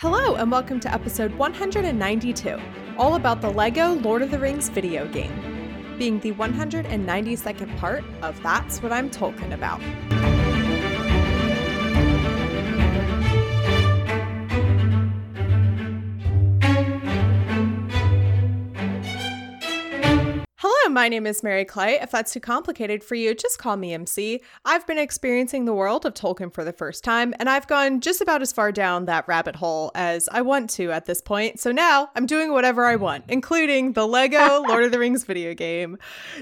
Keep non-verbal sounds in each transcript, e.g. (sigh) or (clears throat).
Hello, and welcome to episode 192, all about the LEGO Lord of the Rings video game, being the 192nd part of That's What I'm Talking About. My name is Mary Clay. If that's too complicated for you, just call me MC. I've been experiencing the world of Tolkien for the first time, and I've gone just about as far down that rabbit hole as I want to at this point. So now I'm doing whatever I want, including the Lego (laughs) Lord of the Rings video game.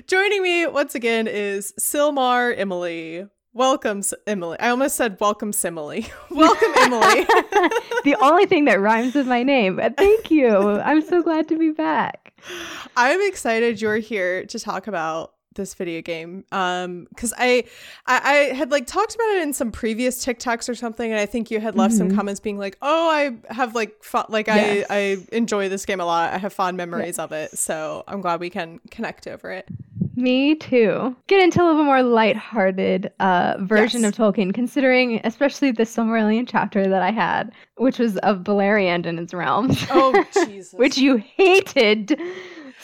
Joining me once again is Silmaremily. Welcome, Emily. I almost said welcome, Simile. (laughs) welcome, Emily. (laughs) the only thing that rhymes with my name. Thank you. I'm so glad to be back. I'm excited you're here to talk about this video game um because I, I i had like talked about it in some previous tiktoks or something and i think you had left some Mhm. comments being like oh i have like fun like Yes. i i enjoy this game a lot i have fond memories of it so i'm glad we can connect over it Me too. Get into a little more lighthearted uh, version Yes. of Tolkien, considering especially the Silmarillion chapter that I had, which was of Beleriand and its realms, oh (laughs) jesus which you hated.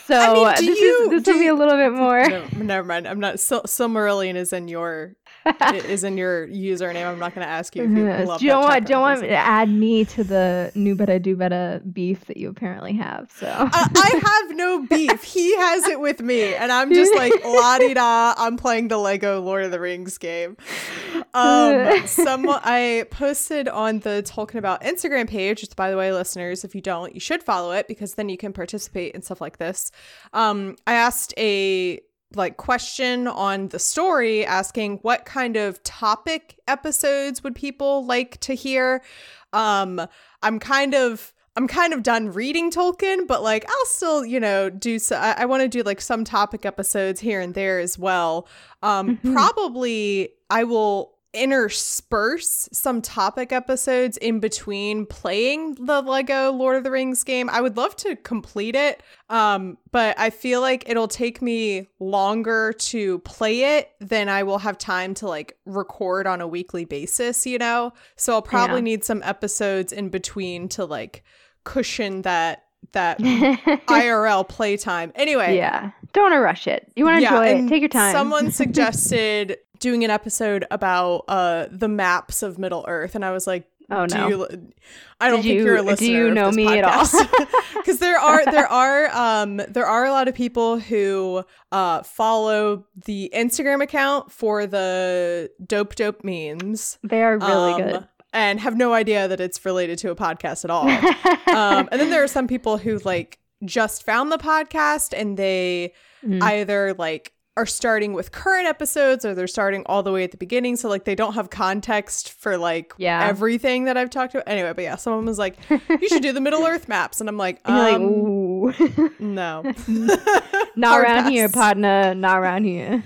So I mean, this, you- is, this will be a little bit more. no, never mind i'm not Sil- silmarillion is in your is in your username i'm not going to ask you if you Yes. love Do you want don't want to add me to the new better do better beef that you apparently have. So I, I (laughs) have no beef. He has it with me, and I'm just like (laughs) la di da. I'm playing the Lego Lord of the Rings game. Um, someone (laughs) I posted on the Talking About Instagram page. Which, by the way, listeners, if you don't, you should follow it because then you can participate in stuff like this. Um, I asked a like question on the story asking what kind of topic episodes would people like to hear um i'm kind of i'm kind of done reading tolkien but like i'll still you know do so i, I want to do like some topic episodes here and there as well um Mhm. probably i will intersperse some topic episodes in between playing the lego lord of the rings game i would love to complete it um but i feel like it'll take me longer to play it than i will have time to like record on a weekly basis you know so i'll probably Yeah. need some episodes in between to like cushion that that (laughs) irl playtime anyway yeah, don't want to rush it. You want to yeah, enjoy it. Take your time. Someone (laughs) suggested doing an episode about uh the maps of Middle Earth, and I was like, oh do no. you? I don't Did think you- you're a listener. do you know me at all? Because (laughs) (laughs) there are there are um there are a lot of people who uh follow the Instagram account for the dope dope memes. They are really um, good. And have no idea that it's related to a podcast at all (laughs) um, and then there are some people who like just found the podcast and they Mm. either like are starting with current episodes or they're starting all the way at the beginning so like they don't have context for like Yeah. everything that i've talked about anyway but yeah someone was like you should do the middle earth maps and i'm like um, like, no (laughs) (laughs) not around here, partner. Not around here.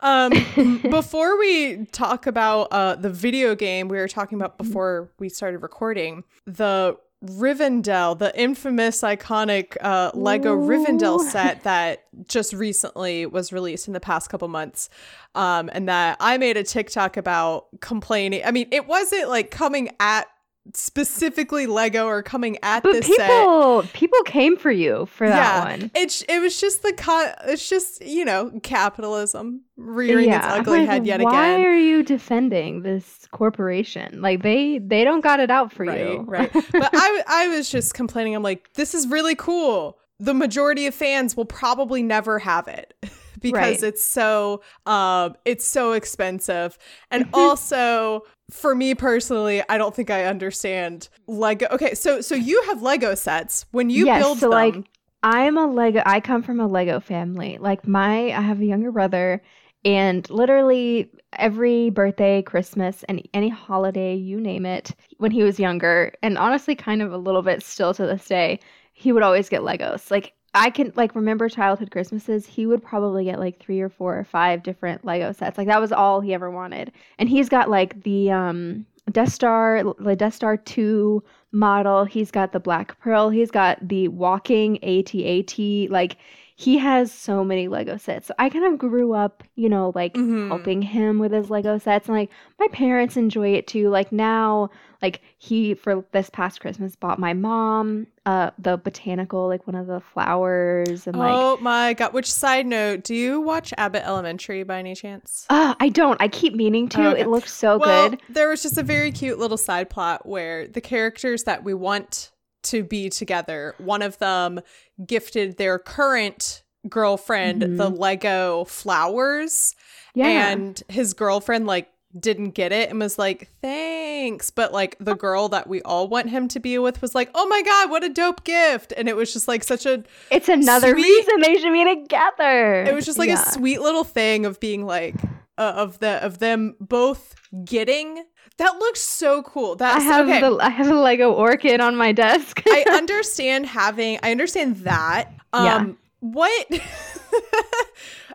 um (laughs) before we talk about uh the video game we were talking about before we started recording the Rivendell, the infamous iconic uh, Lego Ooh. Rivendell set that just recently was released in the past couple months. Um, and that I made a TikTok about complaining. I mean, it wasn't like coming at specifically Lego are coming at But this set. people, people came for you for that Yeah, one. It's it was just the con- it's just you know capitalism rearing its ugly like, head yet why again. Why are you defending this corporation? Like they, they don't got it out for right, you. right. But I I was just complaining. I'm like, this is really cool. The majority of fans will probably never have it (laughs) because Right. it's so um it's so expensive, and (laughs) also. For me personally, I don't think I understand Lego. Okay, so so you have Lego sets. When you Yes, build so, them, like, I'm a Lego. I come from a Lego family. Like my, I have a younger brother, and literally every birthday, Christmas, and any holiday, you name it, when he was younger, and honestly, kind of a little bit still to this day, he would always get Legos. Like I can like remember childhood Christmases. He would probably get like three or four or five different Lego sets. Like that was all he ever wanted. And he's got like the um Death Star, the Death Star two model. He's got the Black Pearl. He's got the walking AT-AT. Like he has so many Lego sets. So I kind of grew up, you know, like Mhm. helping him with his Lego sets. And like my parents enjoy it too. Like now, like he for this past Christmas bought my mom uh the botanical like one of the flowers and like oh my god! Which side note? Do you watch Abbott Elementary by any chance? uh, I don't. I keep meaning to. Oh, okay. It looks so well, good. there was just a very cute little side plot where the characters that we want to be together, one of them gifted their current girlfriend the Lego flowers, Mm-hmm. Yeah. and his girlfriend like didn't get it and was like thanks but like the girl that we all want him to be with was like oh my god what a dope gift and it was just like such a it's another sweet- reason they should be together. it was just like Yeah. a sweet little thing of being like uh, of the of them both getting that looks so cool I have okay the I have a Lego orchid on my desk. i (laughs) understand having i understand that um Yeah. what (laughs)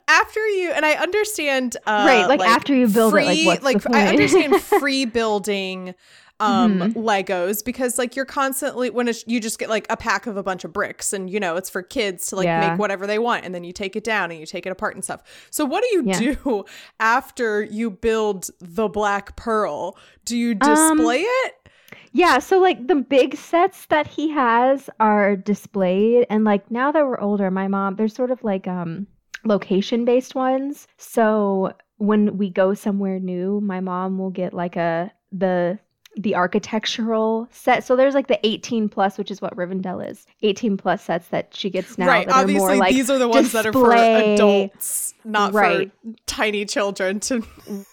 after you and i understand uh right, like, after you build it, like free- what's like point? I understand (laughs) free building um Mhm. legos because like you're constantly when it's, you just get like a pack of a bunch of bricks and you know it's for kids to like Yeah. make whatever they want and then you take it down and you take it apart and stuff so what do you Yeah. do (laughs) after you build the black pearl do you Um, display it Yeah, so like the big sets that he has are displayed and like now that we're older, my mom, there's sort of like um location based ones. So when we go somewhere new, my mom will get like a the the architectural set. So there's like the 18 plus, which is what Rivendell is. 18 plus sets that she gets now right that are obviously more like these are the ones that are for adults not Right. for tiny children to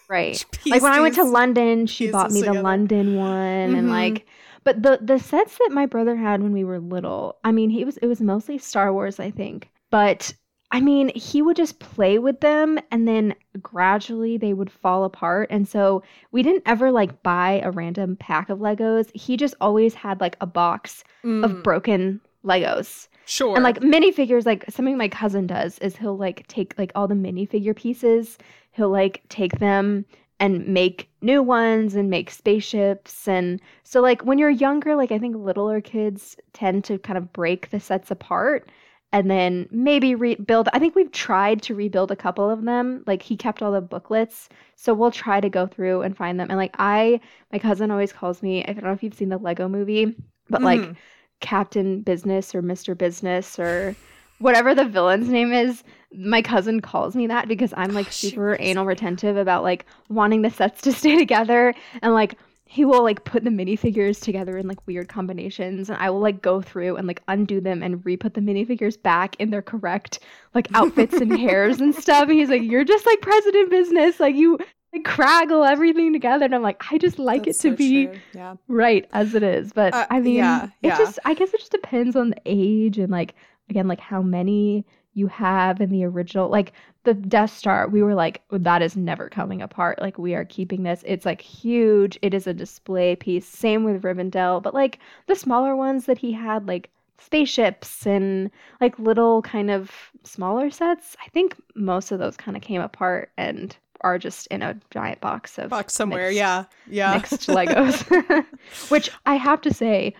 right. (laughs) like when I went to London, she bought me the together. London one and Mhm. like but the the sets that my brother had when we were little, I mean, he was it was mostly Star Wars, I think. But I mean, he would just play with them and then gradually they would fall apart. And so we didn't ever like buy a random pack of Legos. He just always had like a box Mm, of broken Legos. sure And like minifigures, like something my cousin does is he'll like take like all the minifigure pieces, he'll like take them and make new ones and make spaceships. And so, like, when you're younger, like, I think littler kids tend to kind of break the sets apart and then maybe rebuild. I think we've tried to rebuild a couple of them. Like, he kept all the booklets. So we'll try to go through and find them. And like, I, my cousin always calls me, I don't know if you've seen the Lego movie, but like, Mhm. Captain Business or Mr. Business or whatever the villain's name is. My cousin calls me that because I'm like Oh, super anal retentive about like wanting the sets to stay (laughs) together and like he will like put the minifigures together in like weird combinations and I will like go through and like undo them and re-put the minifigures back in their correct like outfits and hairs and stuff. And he's like, You're just like president business. Like you like Kragle everything together. And I'm like, I just like That's it to so be yeah right as it is but Uh, i mean yeah, it yeah. just i guess it just depends on the age and like again like how many you have in the original like the death star we were like that is never coming apart. Like we are keeping this. It's like huge. It is a display piece. Same with rivendell but like the smaller ones that he had like spaceships and like little kind of smaller sets i think most of those kind of came apart and are just in a giant box of box somewhere mixed- yeah yeah. mixed Legos. (laughs) Which I have to say,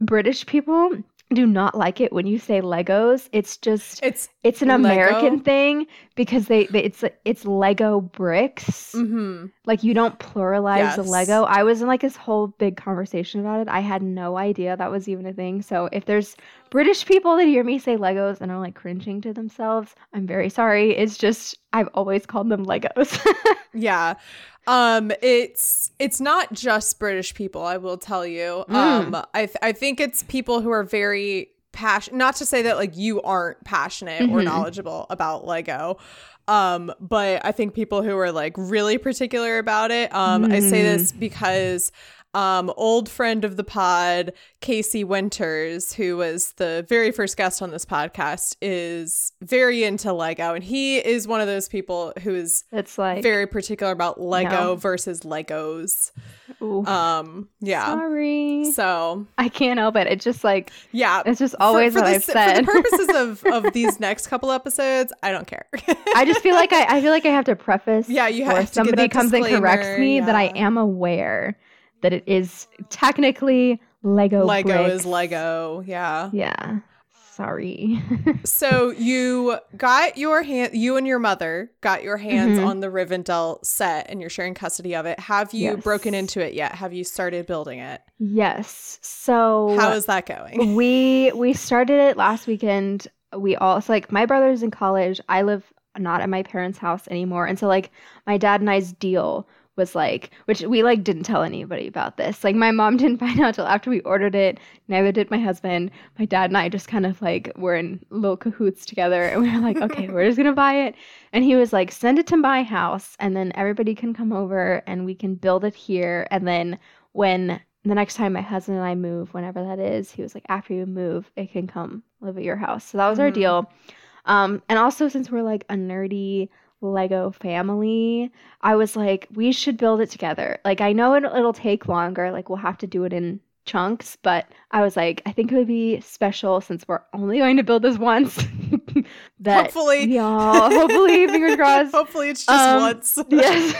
British people do not like it when you say Legos. It's just it's it's an Lego? American thing because they, they it's it's Lego bricks. mhm. Like you don't pluralize the Yes. Lego. I was in like this whole big conversation about it. I had no idea that was even a thing. So if there's British people that hear me say Legos and are like cringing to themselves, I'm very sorry. It's just I've always called them Legos. (laughs) Yeah. Um it's it's not just British people, I will tell you. Mm. Um I th- I think it's people who are very passionate not to say that like you aren't passionate or Mhm. knowledgeable about Lego. Um but I think people who are like really particular about it. Um I say this because um old friend of the pod Casey Winters who was the very first guest on this podcast is very into Lego and he is one of those people who is it's like very particular about Lego No. versus Legos. ooh, Um, yeah. sorry. So I can't help it. It's just like yeah, it's just always for, for what the, I've for the purposes of (laughs) of these next couple episodes, I don't care. I just feel like I, I feel like I have to preface. (laughs) Yeah, you have to give somebody comes and corrects me that I am aware that it is technically Lego. Lego bricks. is Lego. Yeah. Yeah. Sorry. (laughs) so you got your hand you and your mother got your hands Mhm. on the Rivendell set and you're sharing custody of it. Have you Yes. broken into it yet? Have you started building it? yes. So How is that going? (laughs) we we started it last weekend. We all so like my brother's in college. I live not at my parents' house anymore. And so like my dad and I's deal was like which we like didn't tell anybody about this. Like my mom (laughs) didn't find out till after we ordered it. Neither did my husband. My dad and I just kind of like were in little cahoots together and we were like, okay, (laughs) we're just gonna buy it. And he was like, send it to my house and then everybody can come over and we can build it here. And then when the next time my husband and I move, whenever that is, he was like, after you move, it can come live at your house. So that was our Mhm. deal. Um, and also since we're like a nerdy Lego family, I was like, we should build it together. Like I know it'll, it'll take longer. Like we'll have to do it in chunks, but I was like, I think it would be special since we're only going to build this once. (laughs) that Hopefully. we all, hopefully, fingers (laughs) crossed Hopefully it's just Um, once. (laughs) yes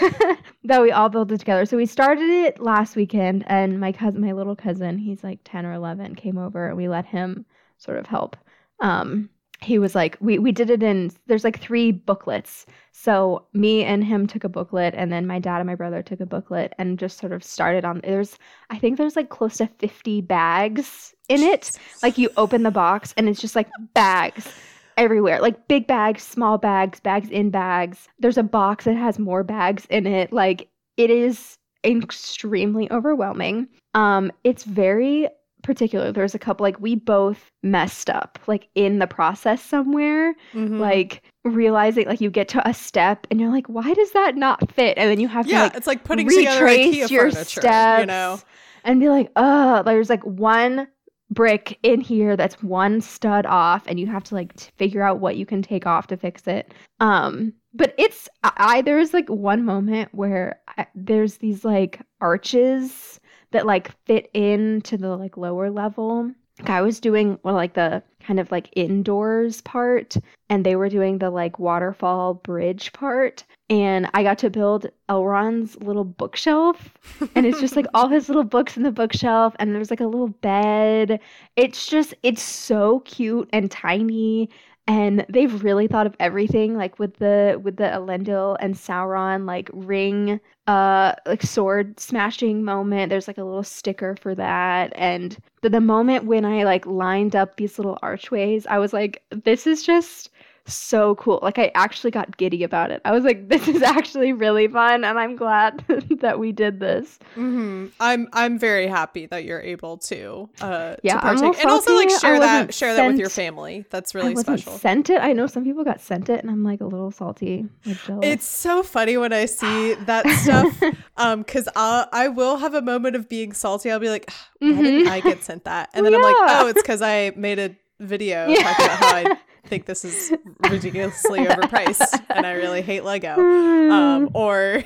that we all built it together so we started it last weekend and my cousin my little cousin he's like 10 or 11 came over and we let him sort of help um he was like we we did it in there's like three booklets. So me and him took a booklet and then my dad and my brother took a booklet and just sort of started on there's i think there's like close to 50 bags in it. Like you open the box and it's just like bags everywhere like big bags small bags bags in bags. There's a box that has more bags in it. Like it is extremely overwhelming. Um it's very particular there's a couple like we both messed up like in the process somewhere Mhm. like realizing like you get to a step and you're like why does that not fit and then you have yeah, to like it's like putting retrace your steps you know. and be like, oh, there's like one brick in here that's one stud off, and you have to like t- figure out what you can take off to fix it. Um, but it's I, I there's like one moment where I, there's these like arches that like fit into the like lower level. Like, I was doing well, like the kind of like indoors part, and they were doing the like waterfall bridge part. And I got to build Elrond's little bookshelf and it's just like all (laughs) his little books in the bookshelf and there's like a little bed it's just it's so cute and tiny and they've really thought of everything like with the with the elendil and sauron like ring uh like sword smashing moment. There's like a little sticker for that. And the, the moment when i like lined up these little archways i was like this is just so cool. Like I actually got giddy about it. I was like, (laughs) this is actually really fun, and I'm glad (laughs) that we did this. hmm I'm I'm very happy that you're able to uh Yeah, to I'm a little partake and also like share that share that with your family. That's I really wasn't special. sent it. I know some people got sent it, and I'm like a little salty. It's so funny when I see (sighs) that stuff, um, because I I will have a moment of being salty. I'll be like, why didn't Mhm. I get sent that? And (laughs) then I'm like, oh, it's because I made a video Yeah. talking about how I think this is ridiculously overpriced and I really hate Lego. Um, (laughs) or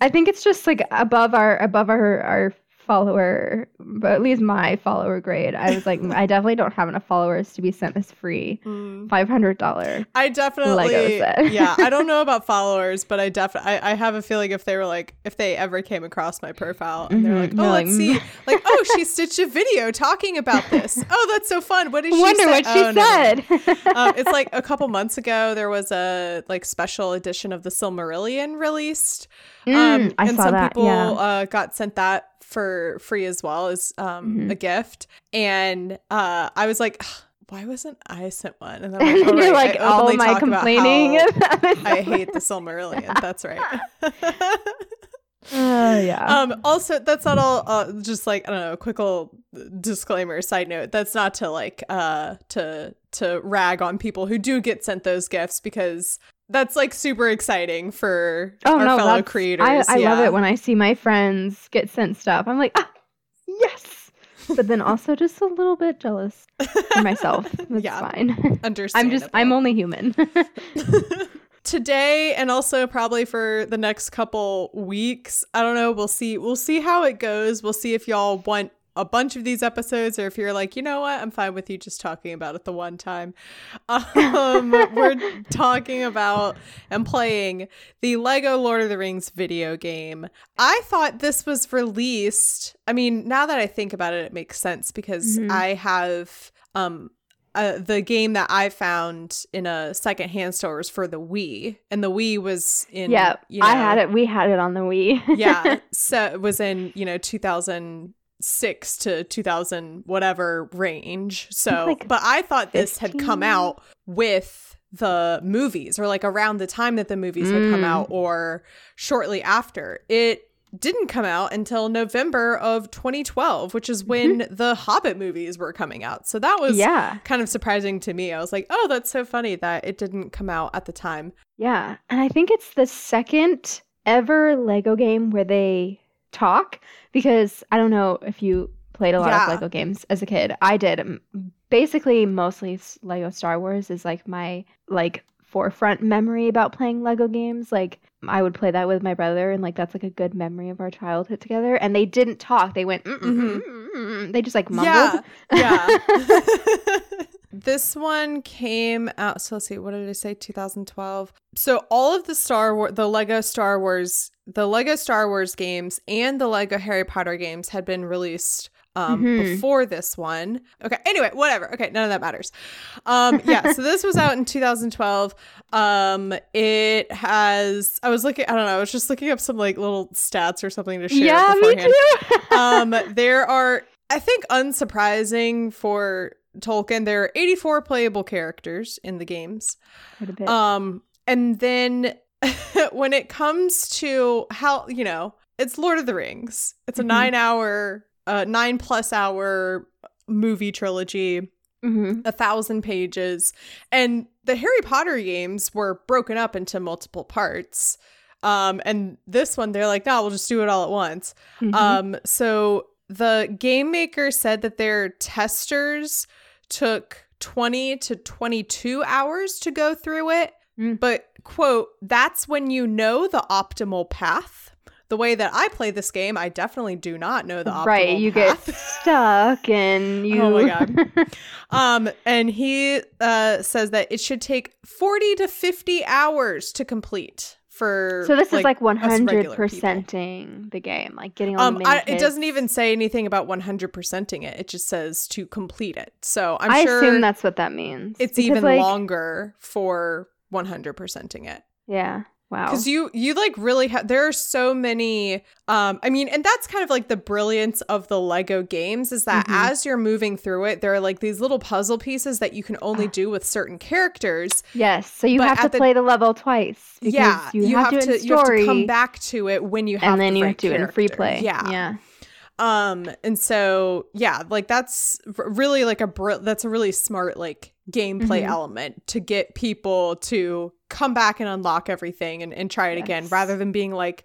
I think it's just like above our above our our follower, but at least my follower grade. I was like, (laughs) I definitely don't have enough followers to be sent this free Mm, five hundred dollar. I definitely, set. (laughs) yeah, I don't know about (laughs) followers, but I definitely, I, I have a feeling if they were like, if they ever came across my profile and they're like, oh, You're let's like, see, like, oh, she stitched a video talking about this. Oh, that's so fun. What did she Wonder say? what she Oh, said. um, it's like a couple months ago there was a like special edition of the Silmarillion released. Um, Mm, I and some that. people yeah. uh, got sent that for free as well as um, Mhm. a gift. And uh, I was like, why wasn't I sent one? And I'm (laughs) like, oh, right, like, I all my talk complaining. (laughs) I hate the Silmarillion. (laughs) That's right. Uh, yeah. Um, also, that's not all. Uh, just like I don't know, quick little disclaimer, side note. That's not to like uh to to rag on people who do get sent those gifts because that's like super exciting for oh our no, fellow creators. I, I love it when I see my friends get sent stuff. I'm like, ah, yes. But then also (laughs) just a little bit jealous for myself. (laughs) That's Yeah. fine. (laughs) I'm just I'm only human. today and also probably for the next couple weeks. I don't know. We'll see. We'll see how it goes. We'll see if y'all want a bunch of these episodes or if you're like, you know what, I'm fine with you just talking about it the one time. (laughs) Um, we're talking about and playing the Lego Lord of the Rings video game. I thought this was released. I mean, now that I think about it, it makes sense because Mhm. I have um uh, the game that I found in a secondhand store was for the Wii, and the Wii was in. yeah, you know, I had it. We had it on the Wii. yeah, (laughs) so it was in you know 2006 to 2000 whatever range. So, Like but I thought this had come out with the movies, or like around the time that the movies had come Mm. out, or shortly after. It didn't come out until November of 2012, which is when the Hobbit movies were coming out. So that was yeah, kind of surprising to me. I was like, oh, that's so funny that it didn't come out at the time. yeah, and I think it's the second ever Lego game where they talk because I don't know if you played a lot Yeah. of Lego games as a kid. I did. Basically, mostly Lego Star Wars is like my like forefront memory about playing Lego games. Like I would play that with my brother, and like that's like a good memory of our childhood together. And they didn't talk; they went. Mm-mm, mm-mm, mm-mm. They just like mumbled. Yeah. Yeah. (laughs) (laughs) (laughs) this one came out. So let's see. What did I say? 2012. So all of the Star Wars, the Lego Star Wars, the Lego Star Wars games and the Lego Harry Potter games had been released um Mhm. before this one. Okay. Anyway, whatever. Okay, none of that matters. Um yeah, so this was out in (laughs) 2012. Um it has I was looking I don't know, I was just looking up some like little stats or something to share yeah, me too. (laughs) um, there are, I think, unsurprising for Tolkien, there are 84 playable characters in the games. Quite a bit. Um, and then (laughs) when it comes to how, you know, it's Lord of the Rings, it's a Mhm. nine hour, uh, nine plus hour movie trilogy Mhm. a thousand pages. And the Harry Potter games were broken up into multiple parts. Um, and this one, they're like, no, we'll just do it all at once. Mhm. Um, so the game maker said that their testers took 20 to 22 hours to go through it. Mm. But, quote, that's when you know the optimal path. The way that I play this game, I definitely do not know the optimal path. right, you path. get stuck and you. Oh my God. (laughs) Um, and he uh, says that it should take 40 to 50 hours to complete for. so this is like regular hundred people. percenting the game, like getting all Um, I, it doesn't even say anything about 100 percenting it. It just says to complete it. So I'm I sure assume that's what that means. it's Because, even like, longer for 100 percenting it. Yeah. Wow. because you you like really have there are so many um i mean and that's kind of like the brilliance of the lego games is that Mhm. as you're moving through it there are like these little puzzle pieces that you can only Ah. do with certain characters yes. So you have to the- play the level twice. because yeah You, have, to, to in you have to come back to it when you have and then the you have to do it in free play. yeah Yeah. um and so yeah like that's really like a br- that's a really smart like gameplay Mhm. element to get people to come back and unlock everything and, and try it again rather than being like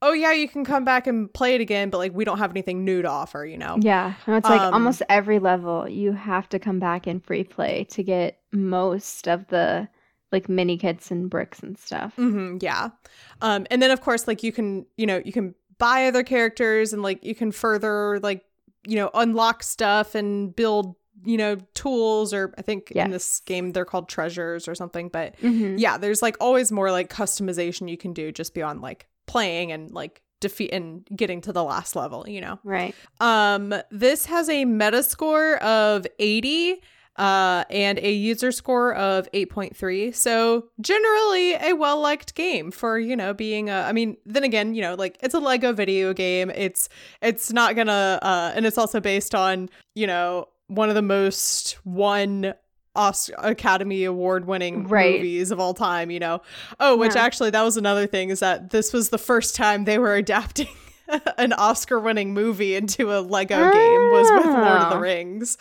oh yeah you can come back and play it again but like we don't have anything new to offer you know Yeah. No, it's like Um, almost every level you have to come back in free play to get most of the like mini kits and bricks and stuff. hmm yeah um and then of course like you can you know you can buy other characters and like you can further like you know unlock stuff and build you know tools or i think in this game they're called treasures or something but Mhm. yeah there's like always more like customization you can do just beyond like playing and like defeat and getting to the last level you know Right. um this has a metascore of 80 uh and a user score of 8.3 so generally a well-liked game for you know being a i mean then again you know like it's a lego video game it's it's not gonna uh and it's also based on you know one of the most one Os- Academy Award winning Right. movies of all time, you know. Oh, which Yeah. actually that was another thing is that this was the first time they were (laughs) adapting (laughs) an Oscar winning movie into a Lego game was with Lord of the Oh. Rings.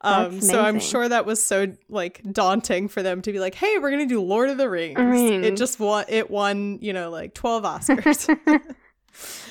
Um, so I'm sure that was so like daunting for them to be like, "Hey, we're gonna do Lord of the Rings." It just won. It won, you know, like 12 (laughs) Oscars.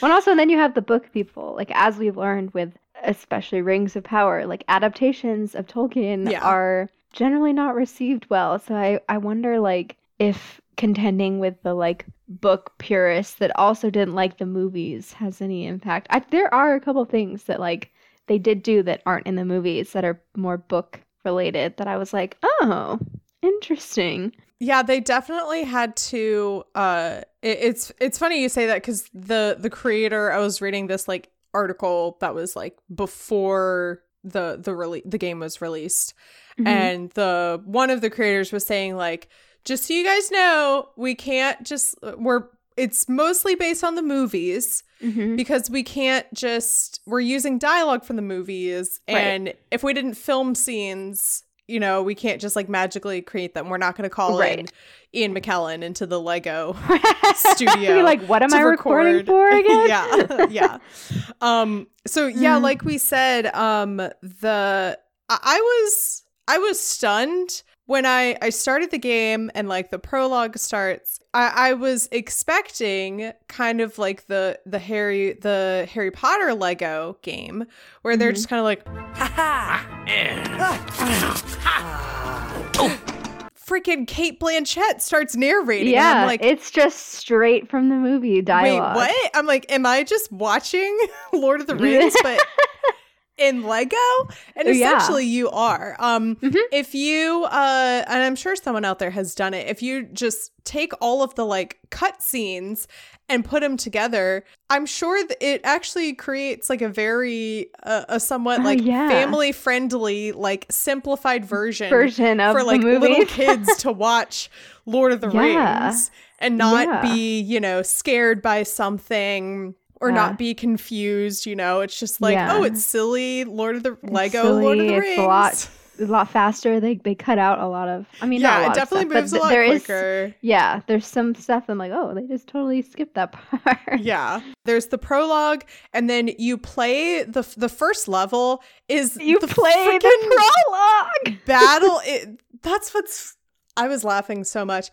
well, also then you have the book people. Like as we've learned with especially Rings of Power, like adaptations of Tolkien Yeah. are generally not received well. So I I wonder like if contending with the like book purists that also didn't like the movies has any impact. I, there are a couple things that like they did do that aren't in the movies that are more book related that I was like, "Oh, interesting." Yeah, they definitely had to. Uh, it, it's it's funny you say that because the the creator, I was reading this like article that was like before the the rele- the game was released Mhm. and the one of the creators was saying like just so you guys know we can't just we're it's mostly based on the movies Mhm. because we can't just we're using dialogue from the movies Right. and if we didn't film scenes you know we can't just like magically create them. We're not going to call in ian mckellen into the lego (laughs) studio You're like, what am I recording for (laughs) again? yeah. (laughs) Yeah. Um so yeah Mm. like we said um the I, I was i was stunned when i i started the game and like the prologue starts. I i was expecting kind of like the the harry the harry potter lego game where they're Mhm. just kind of like freaking cate blanchett starts narrating and Yeah, i'm like it's just straight from the movie dialogue. Wait, what? I'm like, am I just watching (laughs) Lord of the Rings, but (laughs) in Lego? And Yeah. essentially, you are. Um, Mhm. if you, uh, and I'm sure someone out there has done it. If you just take all of the like cut scenes and put them together, I'm sure that it actually creates like a very, uh, a somewhat Oh, like yeah. family friendly, like simplified version Version of for like little kids (laughs) to watch Lord of the Yeah. Rings and not Yeah. be, you know, scared by something or Yeah. not be confused, you know. It's just like, Yeah. oh, it's silly Lord of the Lego Lord of silly, the Rings. A lot faster. They they cut out a lot of. I mean, yeah, it definitely stuff, moves a lot there is- quicker. yeah, there's some stuff I'm like, oh, they just totally skipped that (laughs) part. yeah. There's the prologue and then you play the the first level is You the play the (laughs) prologue. battle it, that's what's I was laughing so much.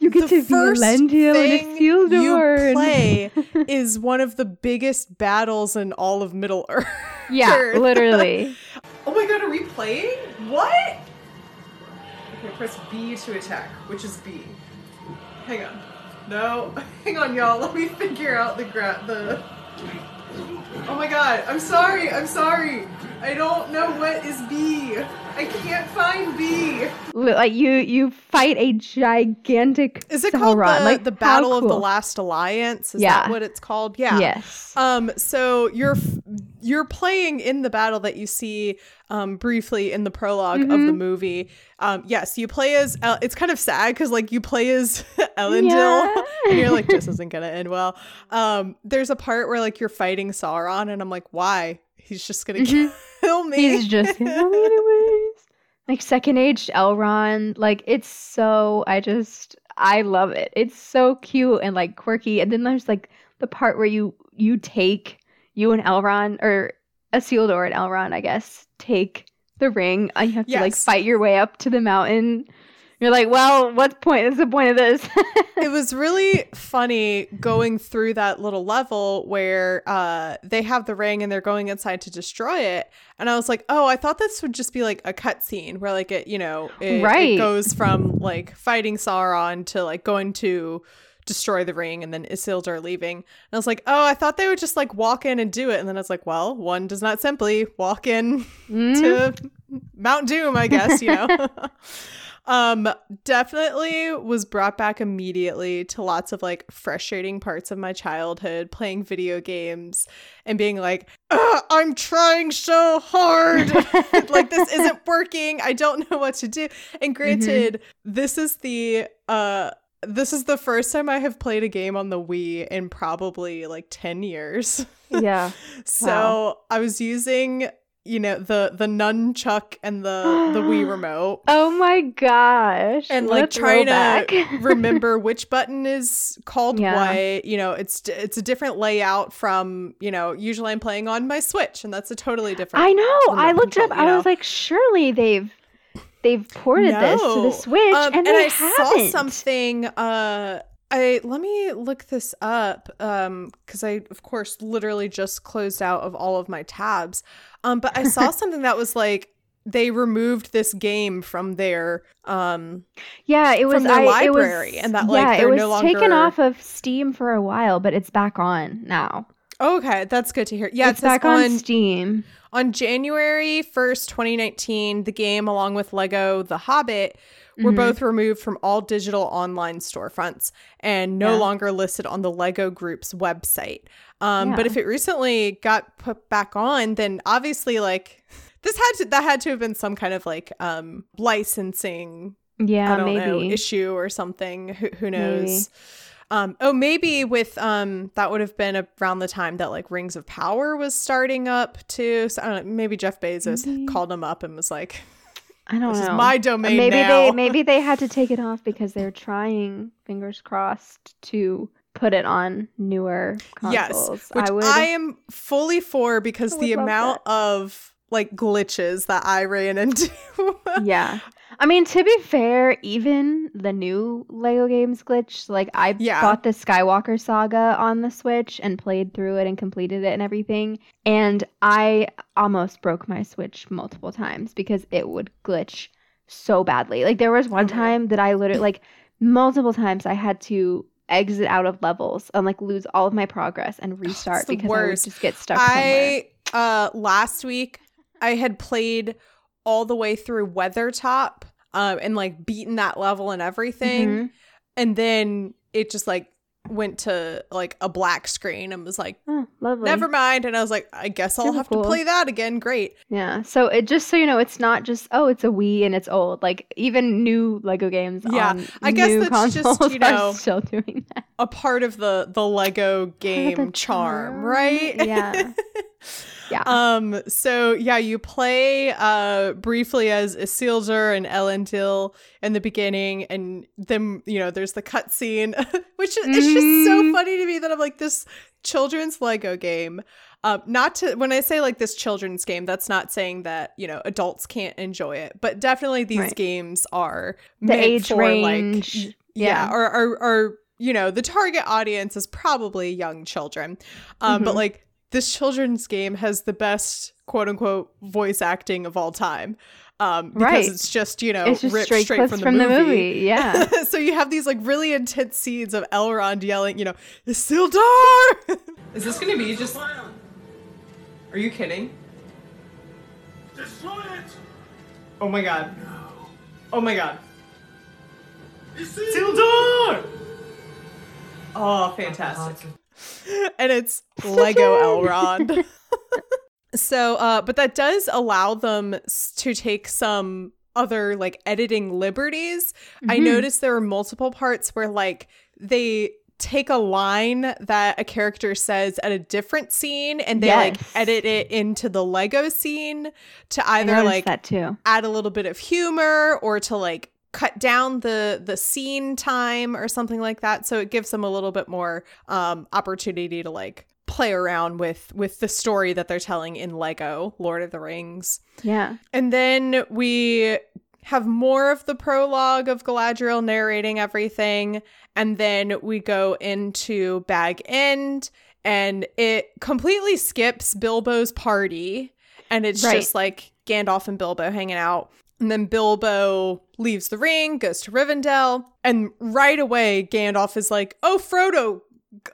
You get the to first Elendil thing. You play (laughs) is one of the biggest battles in all of Middle Earth. yeah, literally. Oh my god, are we playing? What? Okay, press B to attack, which is B. Hang on. No, (laughs) hang on, y'all. Let me figure out the gra- the. Oh my god, I'm sorry. I'm sorry. I don't know what is B. I can't find B. Like you, you fight a gigantic. Is it called the, like the how Battle of the. Last Alliance? Is Yeah. that what it's called? Yeah. Yes. Um, so you're f- you're playing in the battle that you see um, briefly in the prolog of Mm-hmm. the movie. Um, yes, you play as. El- it's kind of sad because like you play as (laughs) Elendil, Yeah. and you're like, this isn't gonna (laughs) end well. Um, there's a part where like you're fighting Sauron, and I'm like, why? He's just gonna Mhm. Kill me. He's just "Kill me anyways. Like second age Elrond, like it's so I just I love it. It's so cute and like quirky. And then there's like the part where you you take you and Elrond or Isildur and Elrond, I guess, take the ring and you have to like fight your way up to the mountain. You're like, well, what's point? What's the point of this? (laughs) it was really funny going through that little level where uh they have the ring and they're going inside to destroy it and i was like oh i thought this would just be like a cutscene where like it you know it, it Right. goes from like fighting sauron to like going to destroy the ring and then isildur leaving and i was like oh i thought they would just like walk in and do it and then i was like well one does not simply walk in Mm. (laughs) to Mount Doom, I guess, you know. (laughs) um definitely was brought back immediately to lots of like frustrating parts of my childhood playing video games and being like i'm trying so hard (laughs) like this isn't working i don't know what to do and granted this is the uh this is the first time I have played a game on the Wii in probably like 10 years. yeah. (laughs) So Wow. I was using, you know, the the nunchuck and the the Wii (gasps) remote Oh my gosh. and like trying to (laughs) remember which button is called Yeah. what. You know, it's it's a different layout from, you know, usually I'm playing on my Switch and that's a totally different I know. I looked it up. I was like, surely they've they've ported this to the Switch, Um, and, and they I haven't. saw something. Uh, I let me look this up. Um, because I of course literally just closed out of all of my tabs. Um, but I saw (laughs) something that was like they removed this game from their um Yeah, it was from their I, it was- library, and that, like, yeah, it was no taken longer- off of Steam for a while, but it's back on now. okay that's good to hear yeah it's it says back on, on Steam. On january 1st 2019 the game along with lego the hobbit were Mhm. both removed from all digital online storefronts and no Yeah. longer listed on the Lego Group's website. Um, But if it recently got put back on, then obviously, like, this had to that had to have been some kind of like um licensing Yeah, maybe. know issue or something. Who, who knows? Maybe. Um, oh, maybe with um, that would have been around the time that like Rings of Power was starting up too. So I don't know. Maybe Jeff Bezos Maybe. called him up and was like, I don't "This know. is my domain maybe now." they (laughs) maybe they had to take it off because they're trying, fingers crossed, to put it on newer yes, consoles. which I would. I am fully for because the amount of like glitches that I ran into. (laughs) yeah. I mean, to be fair, even the new Lego games glitch, like I Yeah. bought the Skywalker saga on the Switch and played through it and completed it and everything. And I almost broke my Switch multiple times because it would glitch so badly. Like there was one time that I literally like multiple times I had to exit out of levels and like lose all of my progress and restart because I would just get stuck somewhere. I uh last week I had played all the way through Weathertop um and like beaten that level and everything Mhm. and then it just like went to like a black screen and was like Oh, never mind and I was like I guess I'll Super have cool. to play that again great Yeah. So it just so you know, it's not just oh, it's a Wii and it's old. Like even new Lego games Yeah, I guess that's just, you (laughs) know, still doing that. a part of the the Lego game of charm, right Yeah. (laughs) Yeah. Um, so yeah, you play uh briefly as Isildur and Elendil in the beginning, and then you know there's the cutscene, (laughs) which is it's just so Mhm. funny to me that I'm like this children's Lego game. Um, not to when I say like this children's game, that's not saying that you know adults can't enjoy it, but definitely these Right. games are the age for range. like yeah, yeah. or, or you know the target audience is probably young children, um, but Mhm. like this children's game has the best quote unquote voice acting of all time. Um, because Right. it's just you know it's just ripped straight, straight, from, the, from movie. the movie. Yeah. (laughs) so you have these like really intense scenes of Elrond yelling, you know, Isildur. (laughs) Is this gonna be just? Are you kidding? Destroy it! Oh my god! Oh my god! Isildur! Oh, fantastic. (laughs) and it's (laughs) Lego Elrond. (laughs) so, uh, but that does allow them to take some other like editing liberties. I Mhm. noticed there were multiple parts where like they take a line that a character says at a different scene and they like edit it into the Lego scene to either like that too. add a little bit of humor or to like cut down the the scene time or something like that so it gives them a little bit more um opportunity to like play around with with the story that they're telling in Lego Lord of the Rings Yeah. and then we have more of the prologue of Galadriel narrating everything. And then we go into Bag End and it completely skips Bilbo's party. And it's Right. just like Gandalf and Bilbo hanging out. And then Bilbo leaves the ring, goes to Rivendell. And right away, Gandalf is like, Oh, Frodo,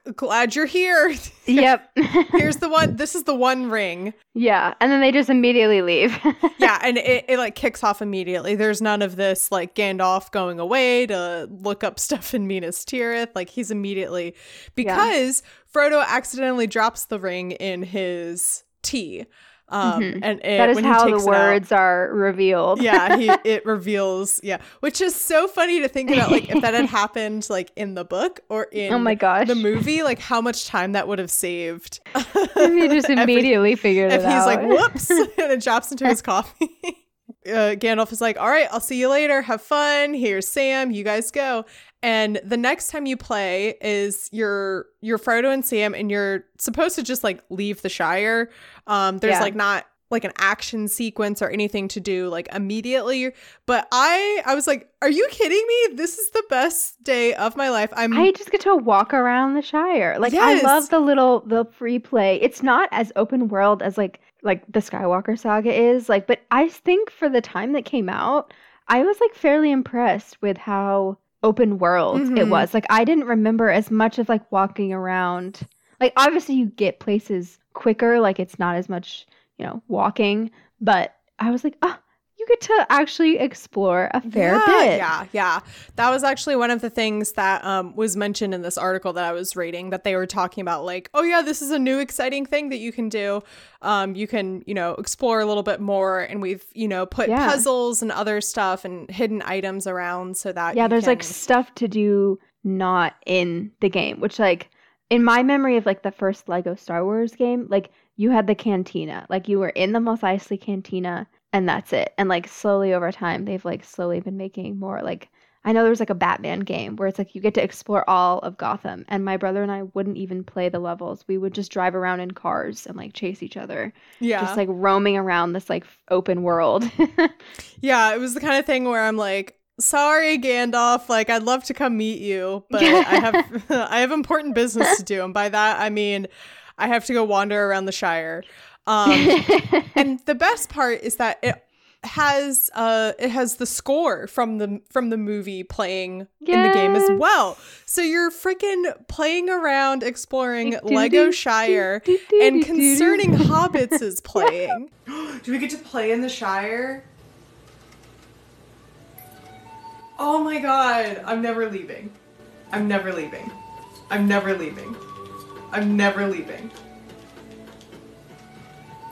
g- glad you're here. (laughs) Yep. Here's the one. This is the one ring. yeah. And then they just immediately leave. (laughs) yeah, and it, it like kicks off immediately. There's none of this like Gandalf going away to look up (laughs) stuff in Minas Tirith. Like he's immediately because Frodo accidentally drops the ring in his tea. Um Mhm. and it, that is when how the it out- words are revealed. yeah, he (laughs) it reveals yeah, which is so funny to think about like if that had (laughs) happened like in the book or in oh my gosh. the movie, like how much time that would have saved. he just (laughs) Every- immediately figured if it out. he's like whoops and it drops into his coffee uh, gandalf is like all right i'll see you later have fun here's sam you guys go and the next time you play is you're you're frodo and sam and you're supposed to just like leave the shire um there's Yeah. like not like an action sequence or anything to do like immediately but i i was like are you kidding me this is the best day of my life i'm I just get to walk around the Shire. Like Yes. I love the little the free play. It's not as open world as like like the Skywalker saga is. Like, but I think for the time that came out, I was like fairly impressed with how open world it Mhm. was. Like I didn't remember as much of like walking around. Like obviously you get places quicker. Like it's not as much you know walking, but I was like, oh, you get to actually explore a fair yeah, bit. Yeah, yeah. That was actually one of the things that um, was mentioned in this article that I was reading that they were talking about, like, oh, yeah, this is a new exciting thing that you can do. Um, you can, you know, explore a little bit more. And we've, you know, put Yeah. puzzles and other stuff and hidden items around so that. yeah there's like stuff to do not in the game which like in my memory of like the first lego star wars game like you had the cantina like you were in the Mos Eisley cantina and that's it. And like slowly over time they've like slowly been making more like i know there was like a batman game where it's like you get to explore all of gotham and my brother and i wouldn't even play the levels. We would just drive around in cars and like chase each other. Yeah. just like roaming around this like open world. (laughs) Yeah, it was the kind of thing where I'm like, sorry, Gandalf, like I'd love to come meet you, but I have (laughs) (laughs) I have important business to do, and by that I mean I have to go wander around the Shire. Um, (laughs) and the best part is that it has uh it has the score from the from the movie playing in the game as well. So you're freaking playing around exploring Do, do, Lego Shire do, do, and concerning (laughs) hobbits is playing. (laughs) Do we get to play in the Shire? Oh my god, I'm never leaving. I'm never leaving. I'm never leaving. I'm never leaving.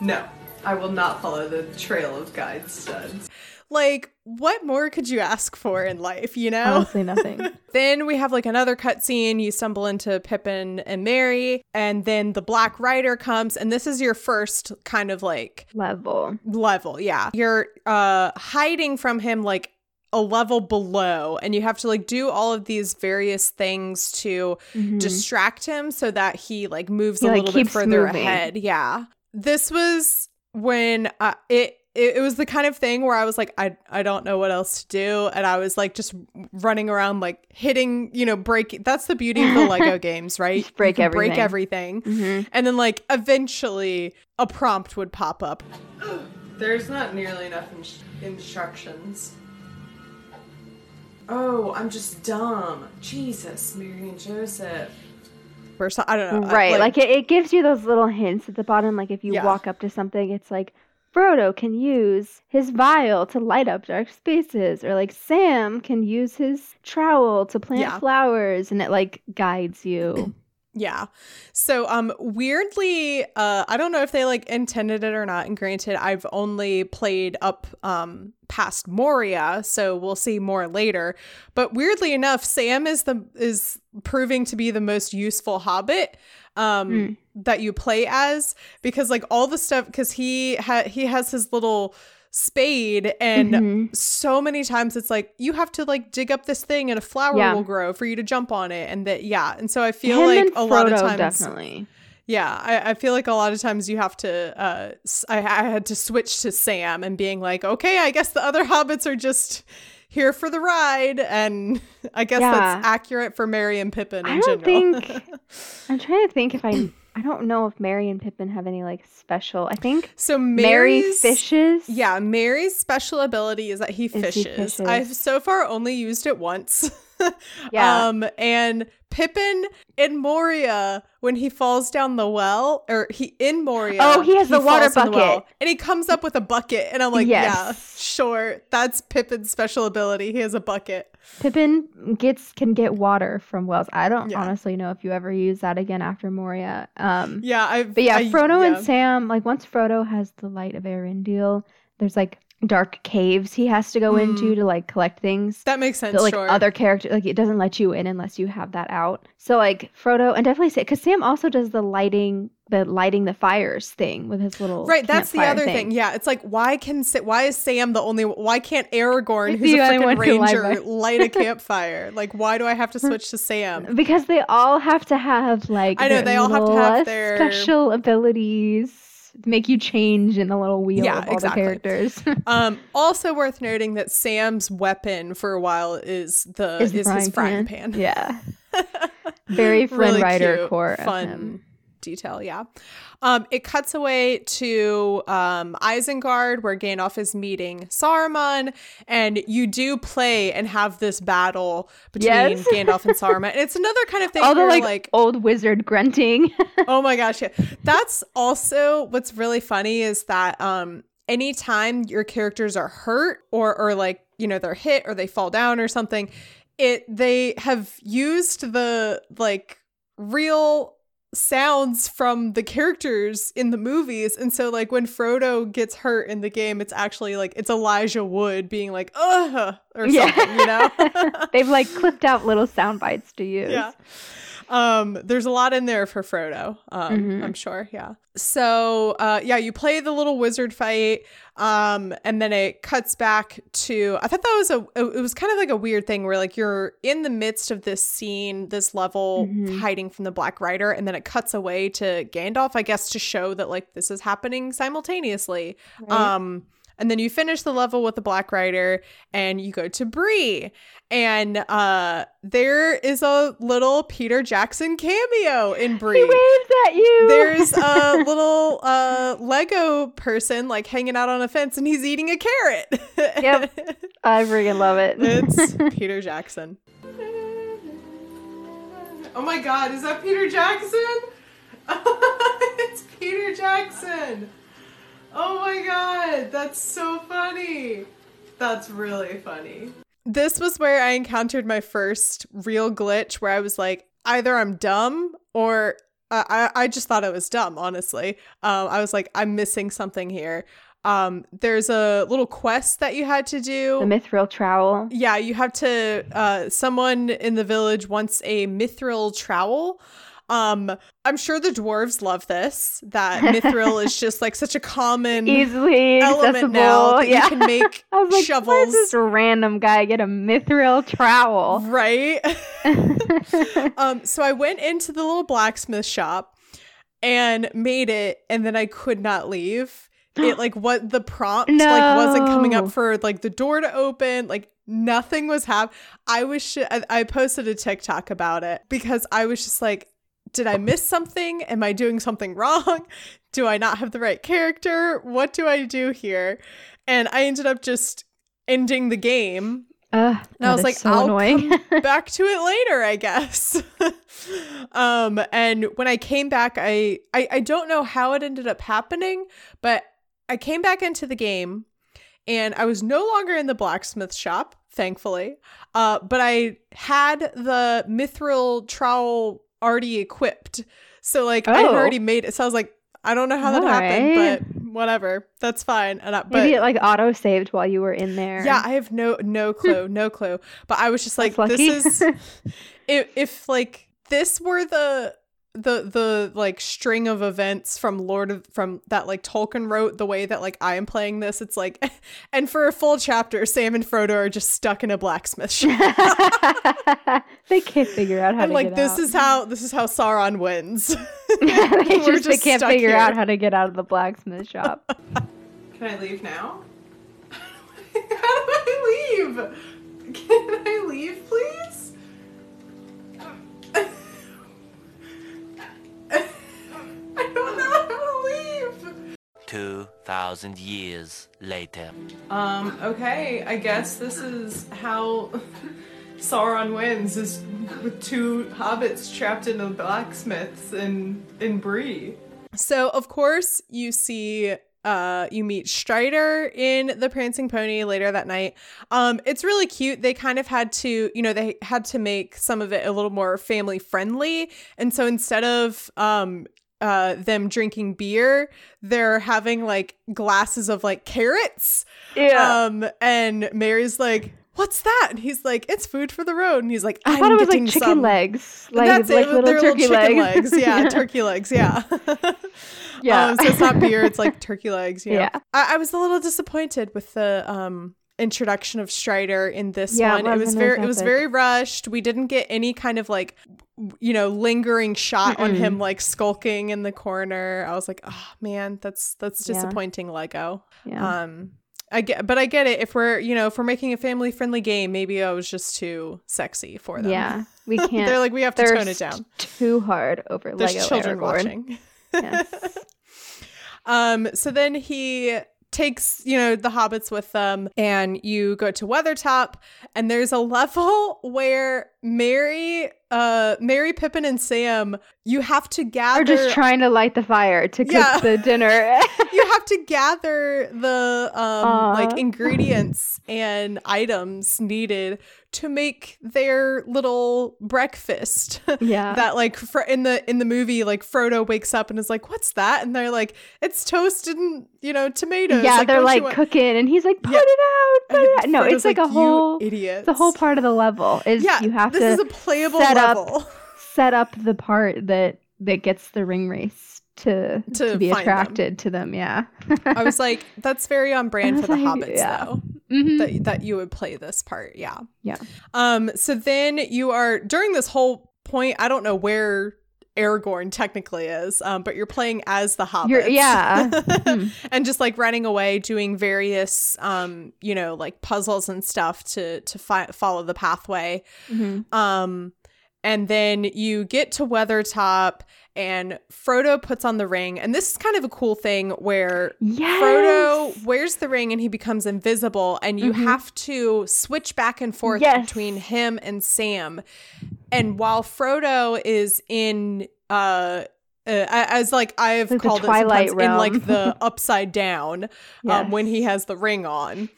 No, I will not follow the trail of guide studs. Like, what more could you ask for in life, you know? honestly nothing (laughs) Then we have like another cutscene. You stumble into Pippin and Merry, and then the Black Rider comes, and this is your first kind of like level level. Yeah, you're uh hiding from him like a level below, and you have to like do all of these various things to Mhm. distract him so that he like moves He, a like, little bit further moving. ahead. Yeah, this was when uh, it. It, it was the kind of thing where I was like, I, I don't know what else to do. And I was like, just running around, like hitting, you know, break. That's the beauty of the (laughs) Lego games, right? Just break You can break everything. everything. Mhm. And then, like, eventually a prompt would pop up. There's not nearly enough ins- instructions. Oh, I'm just dumb. Jesus, Mary and Joseph. Or so, I don't know. I- right like, it, it gives you those little hints at the bottom like if you Yeah. walk up to something it's like frodo can use his vial to light up dark spaces or like sam can use his trowel to plant Yeah. flowers and it like guides you (clears throat) Yeah. So um weirdly uh I don't know if they like intended it or not and granted I've only played up um past Moria so we'll see more later but weirdly enough Sam is the is proving to be the most useful hobbit um Hmm. that you play as because like all the stuff cuz he ha- he has his little spade and Mhm. so many times it's like you have to like dig up this thing and a flower Yeah. will grow for you to jump on it and that yeah and so i feel Him like a lot of times definitely yeah I, I feel like a lot of times you have to uh I, I had to switch to sam and being like okay i guess the other (laughs) hobbits are just here for the ride and i guess Yeah. that's accurate for merry and pippin in I don't general think- (laughs) i'm trying to think if i i don't know if merry and pippin have any like special i think so merry fishes yeah merry's special ability is that he Is he fishes. fishes. i've so far only used it once (laughs) Yeah. Um, and Pippin in Moria, when he falls down the well, or he in Moria. Oh, he has the water falls in bucket. and he comes up with a bucket, and I'm like, yeah, Yes. sure, that's Pippin's special ability. He has a bucket. Pippin gets can get water from wells. I don't Yeah. honestly know if you ever use that again after Moria. Um, Yeah, I. but yeah, I- Frodo yeah. and Sam, like once Frodo has the light of Eärendil, there's like dark caves he has to go Mm. into to like collect things. That makes sense. Like sure. other character like it doesn't let you in unless you have that out. So like Frodo and definitely Sam because Sam also does the lighting the lighting the fires thing with his little Right, that's the other thing. Yeah, it's like why can why is Sam the only why can't Aragorn, who's a freaking one who light ranger, light a (laughs) campfire? Like, why do I have to switch to Sam? Because they all have to have like I know, they all have to have their- special abilities make you change in the little wheel Yeah, of all exactly. the characters. (laughs) Um, also worth noting that Sam's weapon for a while is the Is is, the his frying frying pan. yeah. (laughs) Very Flynn Really Rider cute, core of fun him. Detail. Yeah. Um, it cuts away to um, Isengard, where Gandalf is meeting Saruman, and you do play and have this battle between Yes. Gandalf and (laughs) Saruman. And it's another kind of thing All the where, like, like old wizard grunting. (laughs) oh my gosh yeah that's also what's really funny is that um anytime your characters are hurt or or like, you know, they're hit or they fall down or something, it they have used the like real sounds from the characters in the movies. And so like when Frodo gets hurt in the game, it's actually like it's Elijah Wood being like, ugh or Yeah. something, you know? (laughs) They've like clipped out little sound bites to use. yeah. Um, there's a lot in there for Frodo. Um, Mhm. I'm sure. Yeah. So, uh, yeah, you play the little wizard fight. Um, and then it cuts back to. I thought that was a. It was kind of like a weird thing where like you're in the midst of this scene, this level, Mhm. hiding from the Black Rider, and then it cuts away to Gandalf. I guess to show that like this is happening simultaneously. Right? Um, and then you finish the level with the Black Rider and you go to Bree. And uh there is a little Peter Jackson cameo in (laughs) he Bree. waves at you. There's a (laughs) little uh Lego person like hanging out on a fence and he's eating a carrot. Yep. (laughs) I freaking love it. it's Peter Jackson. Oh my god, is that Peter Jackson? it's Peter Jackson. Oh my god, that's so funny. That's really funny. This was where I encountered my first real glitch where I was like, either I'm dumb or uh, I, I just thought I was dumb, honestly. Um, I was like, I'm missing something here. Um, there's a little quest that you had to do. the mithril trowel. Yeah, you have to. Uh, someone in the village wants a mithril trowel. Um, I'm sure the dwarves love this. That (laughs) mithril is just like such a common Easily element now that yeah. you can make (laughs) I was like, why shovels. does this random guy get a mithril trowel? right. (laughs) um, so I went into the little blacksmith shop and made it, and then I could not leave. It (gasps) like what the prompt like wasn't coming up for like the door to open. Like nothing was happening. I was sh- I, I posted a TikTok about it because I was just like, did I miss something? Am I doing something (laughs) wrong? Do I not have the right character? What do I do here? And I ended up just ending the game Ugh, and I was like, so I'll annoying. come (laughs) back to it later, I guess. (laughs) um, and when I came back, I, I I don't know how it ended up happening, but I came back into the game, and I was no longer in the blacksmith shop, thankfully. Uh, but I had the mithril trowel already equipped, so like I Oh. already made it. So I was like, I don't know how that happened, but whatever, that's fine. And I, but Maybe it like auto saved while you were in there. yeah, I have no no (laughs) clue, no clue. But I was just like, this is (laughs) if if like this were the the the like string of events from Lord of from that like Tolkien wrote the way that like I am playing this, it's like (laughs) and for a full chapter, Sam and Frodo are just stuck in a blacksmith shop. (laughs) they can't figure out how I'm to like, get this out. is how this is how Sauron wins. (laughs) they We're just, they can't figure here. out how to get out of the blacksmith shop. Can I leave now? How do I leave? Can I leave, please? 2,000 years later. Um, okay, I guess this is how (laughs) Sauron wins is with two hobbits trapped in the blacksmiths in in Bree. So of course you see uh you meet Strider in the Prancing Pony later that night. Um it's really cute. They kind of had to, you know, they had to make some of it a little more family friendly. And so instead of um uh them drinking beer, they're having like glasses of like carrots. Yeah. Um, and Merry's like, "What's that?" And he's like, "It's food for the road." And he's like, I "I'm thought it was like chicken some." legs. Like, like it. little They're turkey chicken legs. legs. Yeah, (laughs) turkey legs. Yeah. (laughs) Yeah. Um, so it's not beer; it's like (laughs) turkey legs. You know? Yeah. I-, I was a little disappointed with the um introduction of Strider in this Yeah, one. It was very it was very rushed. We didn't get any kind of like you know lingering shot on Mm-mm. him like skulking in the corner. I was like, "Oh man, that's that's Yeah. disappointing Lego." yeah. Um, I get, but I get it. If we're, you know, if we're making a family friendly game, maybe I was just too sexy for them. yeah. We (laughs) can't. They're like, we have to tone it down. too hard over There's Lego children Aragorn. watching. Yes. (laughs) um, so then he takes, you know, the hobbits with them and you go to Weathertop and there's a (laughs) level where Merry, uh, Merry, Pippin, and Sam, you have to gather. are just trying to light the fire to cook Yeah. the dinner. (laughs) you have to gather the um like ingredients and items needed to make their little breakfast. (laughs) yeah. that like fr- in the in the movie like Frodo wakes up and is like what's that and they're like it's toasted and you know tomatoes yeah, they're like want-" cooking, and he's like, "Put Yeah. it out, put it out." No, Frodo's it's like, a whole, idiot. The whole part of the level. Is yeah you have this to is a playable set up- level set up the part that that gets the Ringwraiths to To to, be find them. attracted to them. Yeah. I was like that's very on (laughs) brand for the like, hobbits yeah. though Mhm. that that you would play this part yeah Yeah. um so then you are during this whole point I don't know where Aragorn technically is, um, but you're playing as the hobbits. You're- yeah. (laughs) Hmm. and just like running away, doing various, um, you know, like puzzles and stuff to to fi- follow the pathway. Mhm. Um, and then you get to Weathertop, and Frodo puts on the ring, and this is kind of a cool thing where Yes. Frodo wears the ring and he becomes invisible, and you Mhm. have to switch back and forth Yes. between him and Sam. And while Frodo is in, uh, uh, as like I've the called it in like the (laughs) upside down, um, when he has the ring on.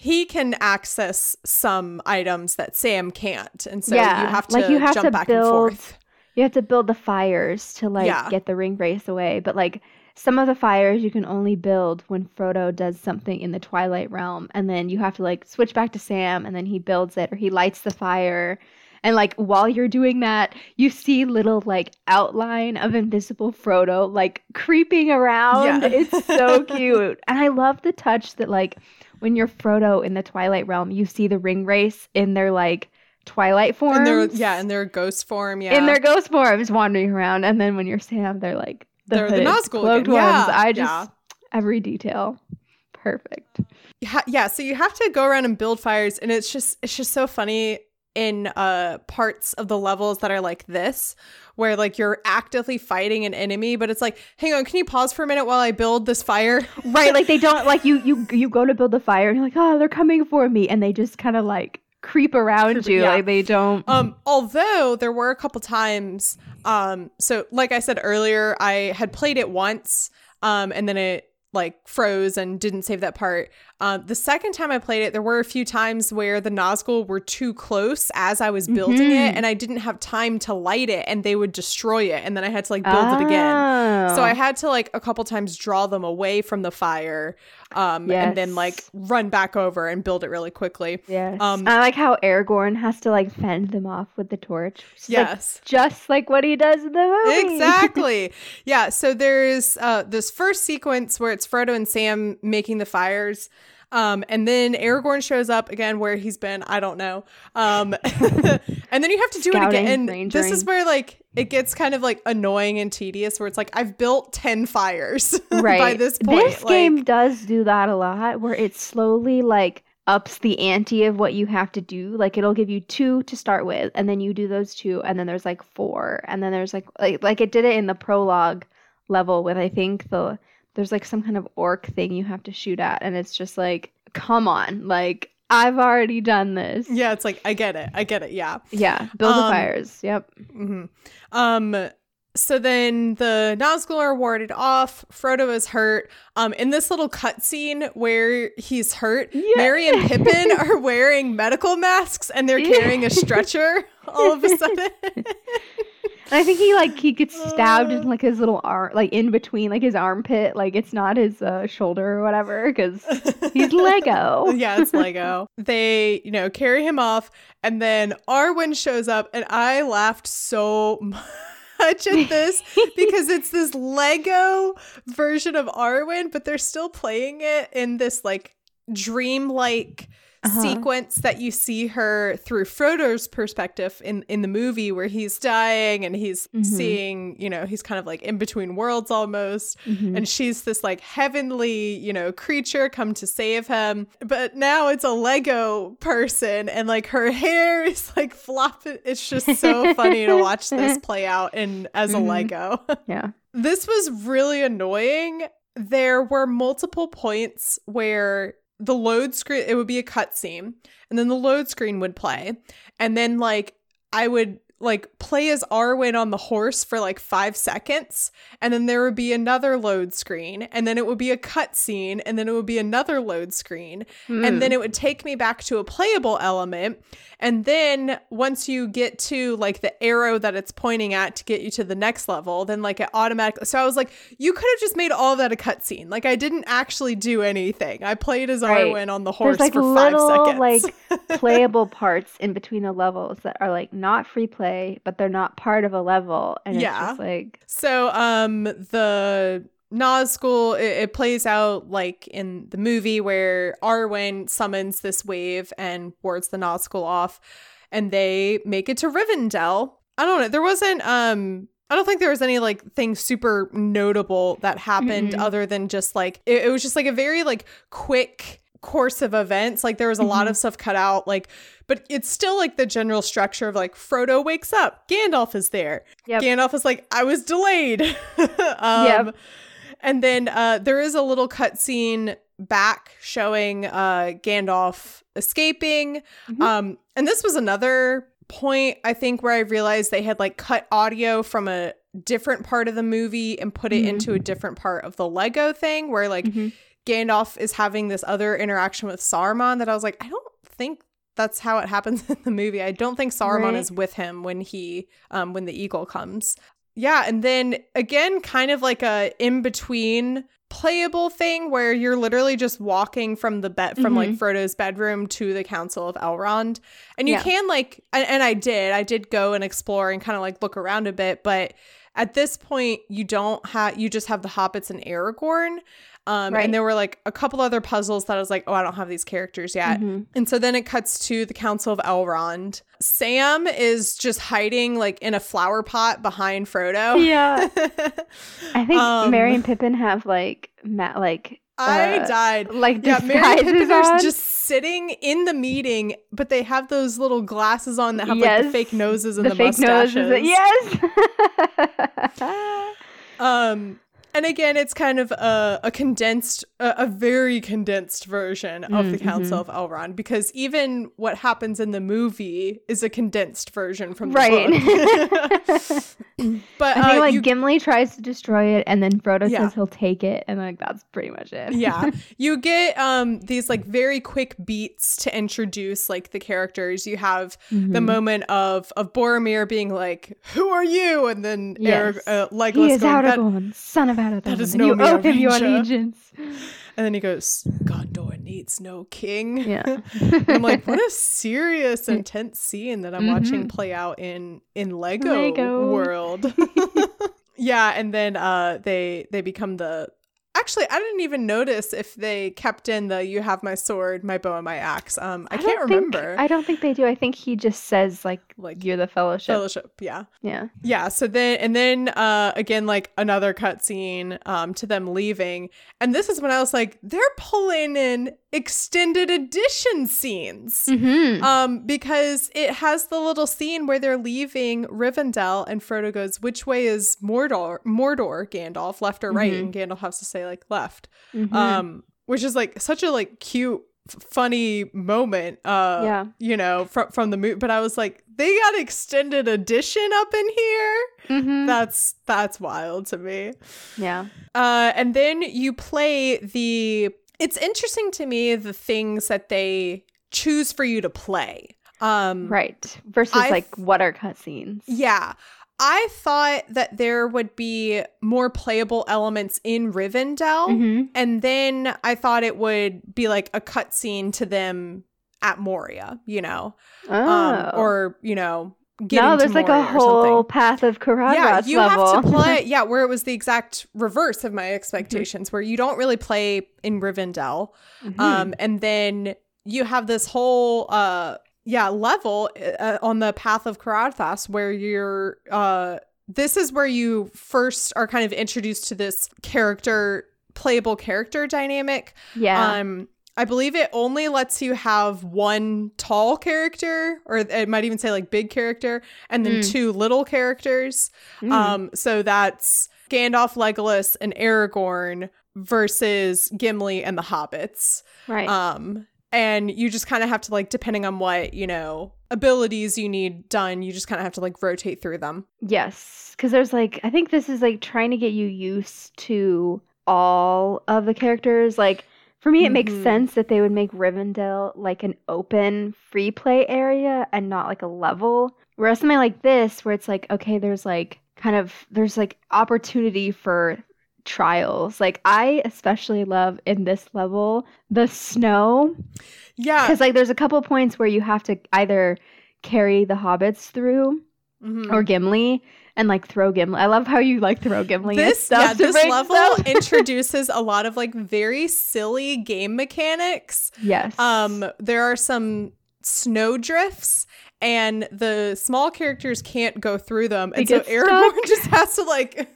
He can access some items that Sam can't, and so Yeah, you have to like, you have jump to back and forth. You have to build the fires to like Yeah. get the Ringwraiths away, but like some of the fires you can only build when Frodo does something in the Twilight realm, and then you have to like switch back to Sam, and then he builds it or he lights the fire. And like while you're doing that, you see little like outline of invisible Frodo like creeping around. Yeah. It's so (laughs) cute. And I love the touch that like when you're Frodo in the Twilight realm, you see the Ringwraiths in their like Twilight forms. And they're yeah, in their ghost form, yeah. in their ghost forms wandering around, and then when you're Sam, they're like the They're the hooded, Nazgul cloaked ones. I just yeah. every detail, perfect. yeah, yeah, so you have to go around and build fires and it's just it's just so funny in uh parts of the levels that are like this where like you're actively fighting an enemy but it's like hang on can you pause for a minute while I build this fire Right, like they don't (laughs) like you. You you go to build the fire, and you're like, oh, they're coming for me, and they just kind of like creep around Creep- you, yeah. like they don't. Um, although there were a couple times, um, so like I said earlier, I had played it once, um, and then it like froze and didn't save that part. Um, the second time I played it, there were a few times where the Nazgul were too close as I was building it, Mhm. and I didn't have time to light it, and they would destroy it, and then I had to like build it again. So Oh. I had to like a couple times draw them away from the fire, um, and then like run back over and build it really quickly. Yes. um, I like how Aragorn has to like fend them off with the torch. Like, Yes. just like what he does in the movie. exactly (laughs) yeah so there's uh this first sequence where it's frodo and sam making the fires um and then aragorn shows up again where he's been i don't know. Um (laughs) and then you have to do Scouting, it again. And this is where like it gets kind of like annoying and tedious where it's like i've built 10 fires (laughs) right. by this point This like, game does do that a lot, where it slowly like ups the ante of what you have to do. Like it'll give you two to start with, and then you do those two, and then there's like four, and then there's like like like it did it in the prologue level with I think the there's like some kind of orc thing you have to shoot at, and it's just like come on, like I've already done this. yeah it's like i get it i get it yeah Yeah, build the Um, fires. Yep. hmm Um. So then the Nazgul are warded off. Frodo is hurt. Um. In this little cutscene where he's hurt, Yeah. Merry and Pippin are (laughs) wearing medical masks and they're carrying a stretcher. All of a sudden, (laughs) And I think he like he gets stabbed Uh. in like his little arm, like in between like his armpit, like it's not his uh, shoulder or whatever, because he's Lego. (laughs) yeah, it's Lego. They, you know, carry him off, and then Arwen shows up, and I laughed so (laughs) much at this because it's this Lego version of Arwen, but they're still playing it in this like dreamlike Uh-huh. sequence that you see her through Frodo's perspective in in the movie where he's dying and he's Mhm. seeing, you know, he's kind of like in between worlds almost Mhm. and she's this like heavenly, you know, creature come to save him. But now it's a Lego person and like her (laughs) hair is like flopping. It's just so funny to watch this (laughs) play out in as a Mhm. Lego. (laughs) yeah. this was really annoying. There were multiple points where the load screen it would be a cutscene and then the load screen would play. And then like I would like play as Arwen on the horse for like five seconds, and then there would be another load screen, and then it would be a cut scene, and then it would be another load screen, and then hmm. it would take me back to a playable element. And then once you get to like the arrow that it's pointing at to get you to the next level, then like it automatically. So I was like, you could have just made all that a cutscene. Like I didn't actually do anything. I played as Right. Arwen on the horse There's like for five little seconds. like (laughs) playable parts in between the levels that are like not free play, but they're not part of a level, and Yeah. it's just like So, um, the Nazgul it, it plays out like in the movie where Arwen summons this wave and wards the Nazgul off, and they make it to Rivendell. I don't know. There wasn't um. I don't think there was any like thing super notable that happened Mm-mm. other than just like it, it was just like a very like quick course of events. Like there was a lot Mhm. of stuff cut out, like, but it's still like the general structure of like Frodo wakes up, Gandalf is there, Yep. Gandalf is like, I was delayed. (laughs) um, Yep. And then uh, there is a little cutscene back showing uh, Gandalf escaping. Mhm. Um, and this was another point, I think, where I realized they had like cut audio from a different part of the movie and put it Mhm. into a different part of the Lego thing where like Mhm. Gandalf is having this other interaction with Saruman that I was like, I don't think that's how it happens (laughs) in the movie. I don't think Saruman Right. is with him when he um when the eagle comes. Yeah, and then again kind of like a in between playable thing where you're literally just walking from the bed from like Mhm. Frodo's bedroom to the Council of Elrond. And you Yeah. can like and, and I did. I did go and explore and kind of like look around a bit, but at this point you don't have you just have the hobbits and Aragorn. Um, Right. and there were like a couple other puzzles that I was like, oh, I don't have these characters yet. Mhm. And so then it cuts to the Council of Elrond. Sam is just hiding like in a flower pot behind Frodo. Yeah. (laughs) I think Um, Merry and Pippin have like ma- like I uh, died. like Yeah, Merry Pippin are just sitting in the meeting, but they have those little glasses on that have like the fake noses and the, the fake mustaches. noses. Yes. (laughs) Um, and again, it's kind of a, a condensed, a, a very condensed version of the Mm, Council mhm. of Elrond, because even what happens in the movie is a condensed version from the right. book. (laughs) (coughs) but I think uh, like you, Gimli tries to destroy it, and then Frodo Yeah. says he'll take it, and like that's pretty much it. yeah, (laughs) you get um these like very quick beats to introduce like the characters. You have the Mhm. moment of of Boromir being like, "Who are you?" and then Yes. Arag- uh, Legolas He is going, Aragorn, son of Arathorn. That is and no you owe him your allegiance. and then he goes, "Gondor needs no king." Yeah. (laughs) I'm like, what a (laughs) serious, intense scene that I'm watching Mhm. play out in in Lego, Lego. world. (laughs) yeah, and then uh they they become the Actually, I didn't even notice if they kept in the "You have my sword, my bow, and my axe." Um, I, don't can't think- remember. I don't think they do. I think he just says like, Like, "You're the Fellowship." Fellowship, yeah. Yeah. Yeah, so then and then uh again like another cutscene um to them leaving. And this is when I was like, they're pulling in extended edition scenes. Mm-hmm. Um because it has the little scene where they're leaving Rivendell and Frodo goes, "Which way is Mordor? Mordor, Gandalf, left or right?" Mhm. And Gandalf has to say like left. Mhm. Um which is like such a like cute f- funny moment uh Yeah. you know from from the movie but i was like they got extended edition up in here Mhm. that's that's wild to me. yeah. Uh, and then you play the. It's interesting to me the things that they choose for you to play. Um, Right. Versus I've- like what are cutscenes? Yeah. I thought that there would be more playable elements in Rivendell, Mhm. and then I thought it would be like a cutscene to them at Moria, you know, Oh. um, or you know, no, there's like a whole path of Caradhras yeah you level. have to play (laughs) yeah where it was the exact reverse of my expectations where you don't really play in rivendell Mhm. um and then you have this whole uh yeah level uh, on the path of Caradhras where you're uh this is where you first are kind of introduced to this character playable character dynamic yeah. um I believe it only lets you have one tall character, or it might even say like big character, and then Mm. two little characters. Mm. Um, so that's Gandalf, Legolas, and Aragorn versus Gimli and the Hobbits. right. Um, and you just kind of have to like depending on what you know abilities you need done you just kind of have to like rotate through them Yes, because there's like I think this is like trying to get you used to all of the characters. Like for me, it makes Mhm. sense that they would make Rivendell like an open free play area and not like a level. Whereas something like this, where it's like okay, there's like kind of there's like opportunity for trials. Like I especially love in this level the snow yeah because like there's a couple points where you have to either carry the hobbits through Mhm. or Gimli and like throw Gimli. I love how you like throw Gimli. this stuff yeah this level (laughs) introduces a lot of like very silly game mechanics yes. um there are some snow drifts and the small characters can't go through them They and so aragorn stuck. just has to like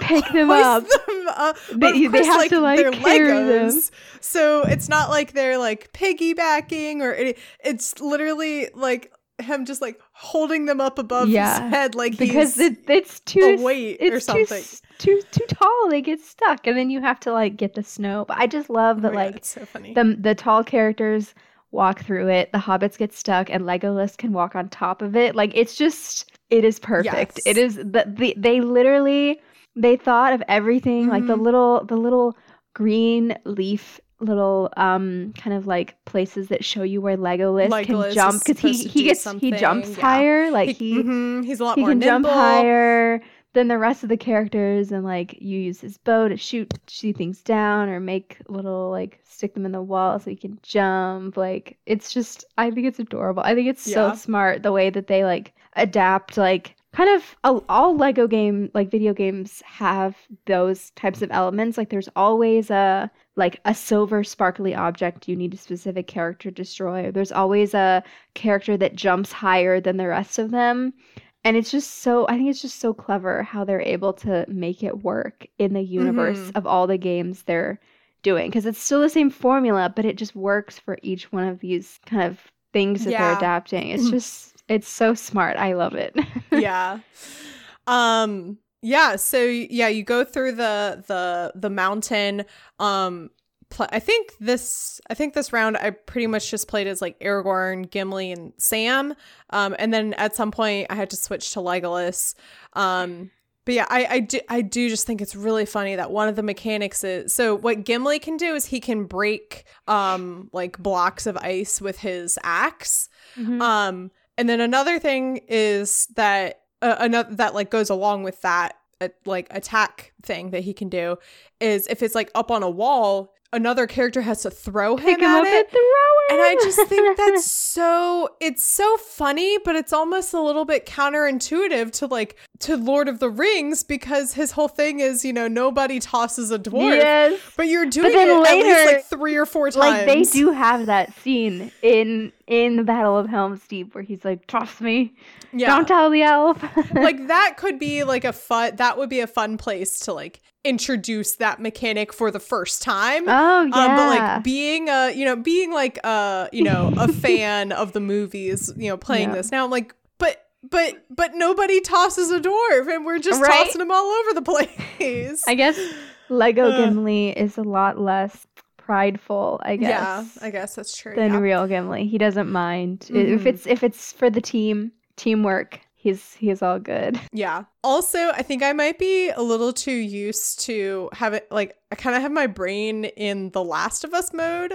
Pick them up. them up. They- But of they course, have to, like, they're carry them. so it's not like they're like piggybacking or any, it's literally like him just like holding them up above Yeah, his head like because he's it, it's too weight it's or something Too, too too tall. They get stuck, and then you have to like get the snow. But I just love Oh that my God, like so the the tall characters walk through it. The hobbits get stuck, and Legolas can walk on top of it. Like it's just it is perfect. It Yes. is the, the they literally they thought of everything like the Mhm. little the little green leaf little um kind of like places that show you where Legolas, Legolas can jump because he he gets he jumps yeah. higher like he mhm, he's a lot he more can nimble. jump higher than the rest of the characters and like you use his bow to shoot shoot things down or make little like stick them in the wall so you can jump like it's just i think it's adorable. I think it's Yeah. so smart the way that they like adapt like kind of all, all lego game like video games have those types of elements. Like there's always a like a silver sparkly object you need a specific character to destroy. There's always a character that jumps higher than the rest of them and it's just so i think it's just so clever how they're able to make it work in the universe Mhm. of all the games they're doing because it's still the same formula but it just works for each one of these kind of things that they're adapting it's (laughs) just it's so smart i love it (laughs) yeah. Um yeah, so yeah, you go through the the the mountain um pl- I think this I think this round I pretty much just played as like Aragorn, Gimli and Sam. Um and then at some point I had to switch to Legolas. Um but yeah, I, I do I do just think it's really funny that one of the mechanics is so what Gimli can do is he can break um like blocks of ice with his axe. Mhm. Um, and then another thing is that uh, another that like goes along with that uh, like attack thing that he can do is if it's like up on a wall, another character has to throw him pick him at up it. and throw and I just think that's (laughs) so it's so funny, but it's almost a little bit counterintuitive to like to Lord of the Rings because his whole thing is, you know, nobody tosses a dwarf. yes But you're doing then it at least like three or four times. like they do have that scene in in the battle of helm's deep where he's like trust me Yeah. don't tell the elf like (laughs) that could be like a fun that would be a fun place to like introduce that mechanic for the first time oh yeah um, but like being a you know being like a you know a (laughs) fan of the movies you know playing Yeah. this now i'm like but but but nobody tosses a dwarf and we're just Right? tossing them all over the (laughs) place I guess Lego Uh. Gimli is a lot less prideful, I guess. yeah i guess that's true Than yeah. real Gimli. He doesn't mind. I- If it's if it's for the team, teamwork, he's he's all good. (laughs) Yeah. Also, I think I might be a little too used to have it like I kind of have my brain in the Last of Us mode.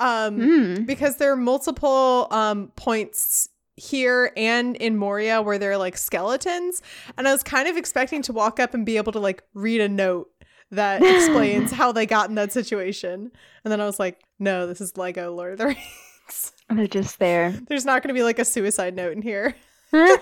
Um Mm. because there are multiple um points here and in Moria where there are like skeletons and I was kind of expecting to walk up and be able to like read a note that (laughs) explains how they got in that situation. And then I was like, no, this is Lego Lord of the Rings. They're just there. (laughs) There's not going to be like a suicide note in here. (laughs)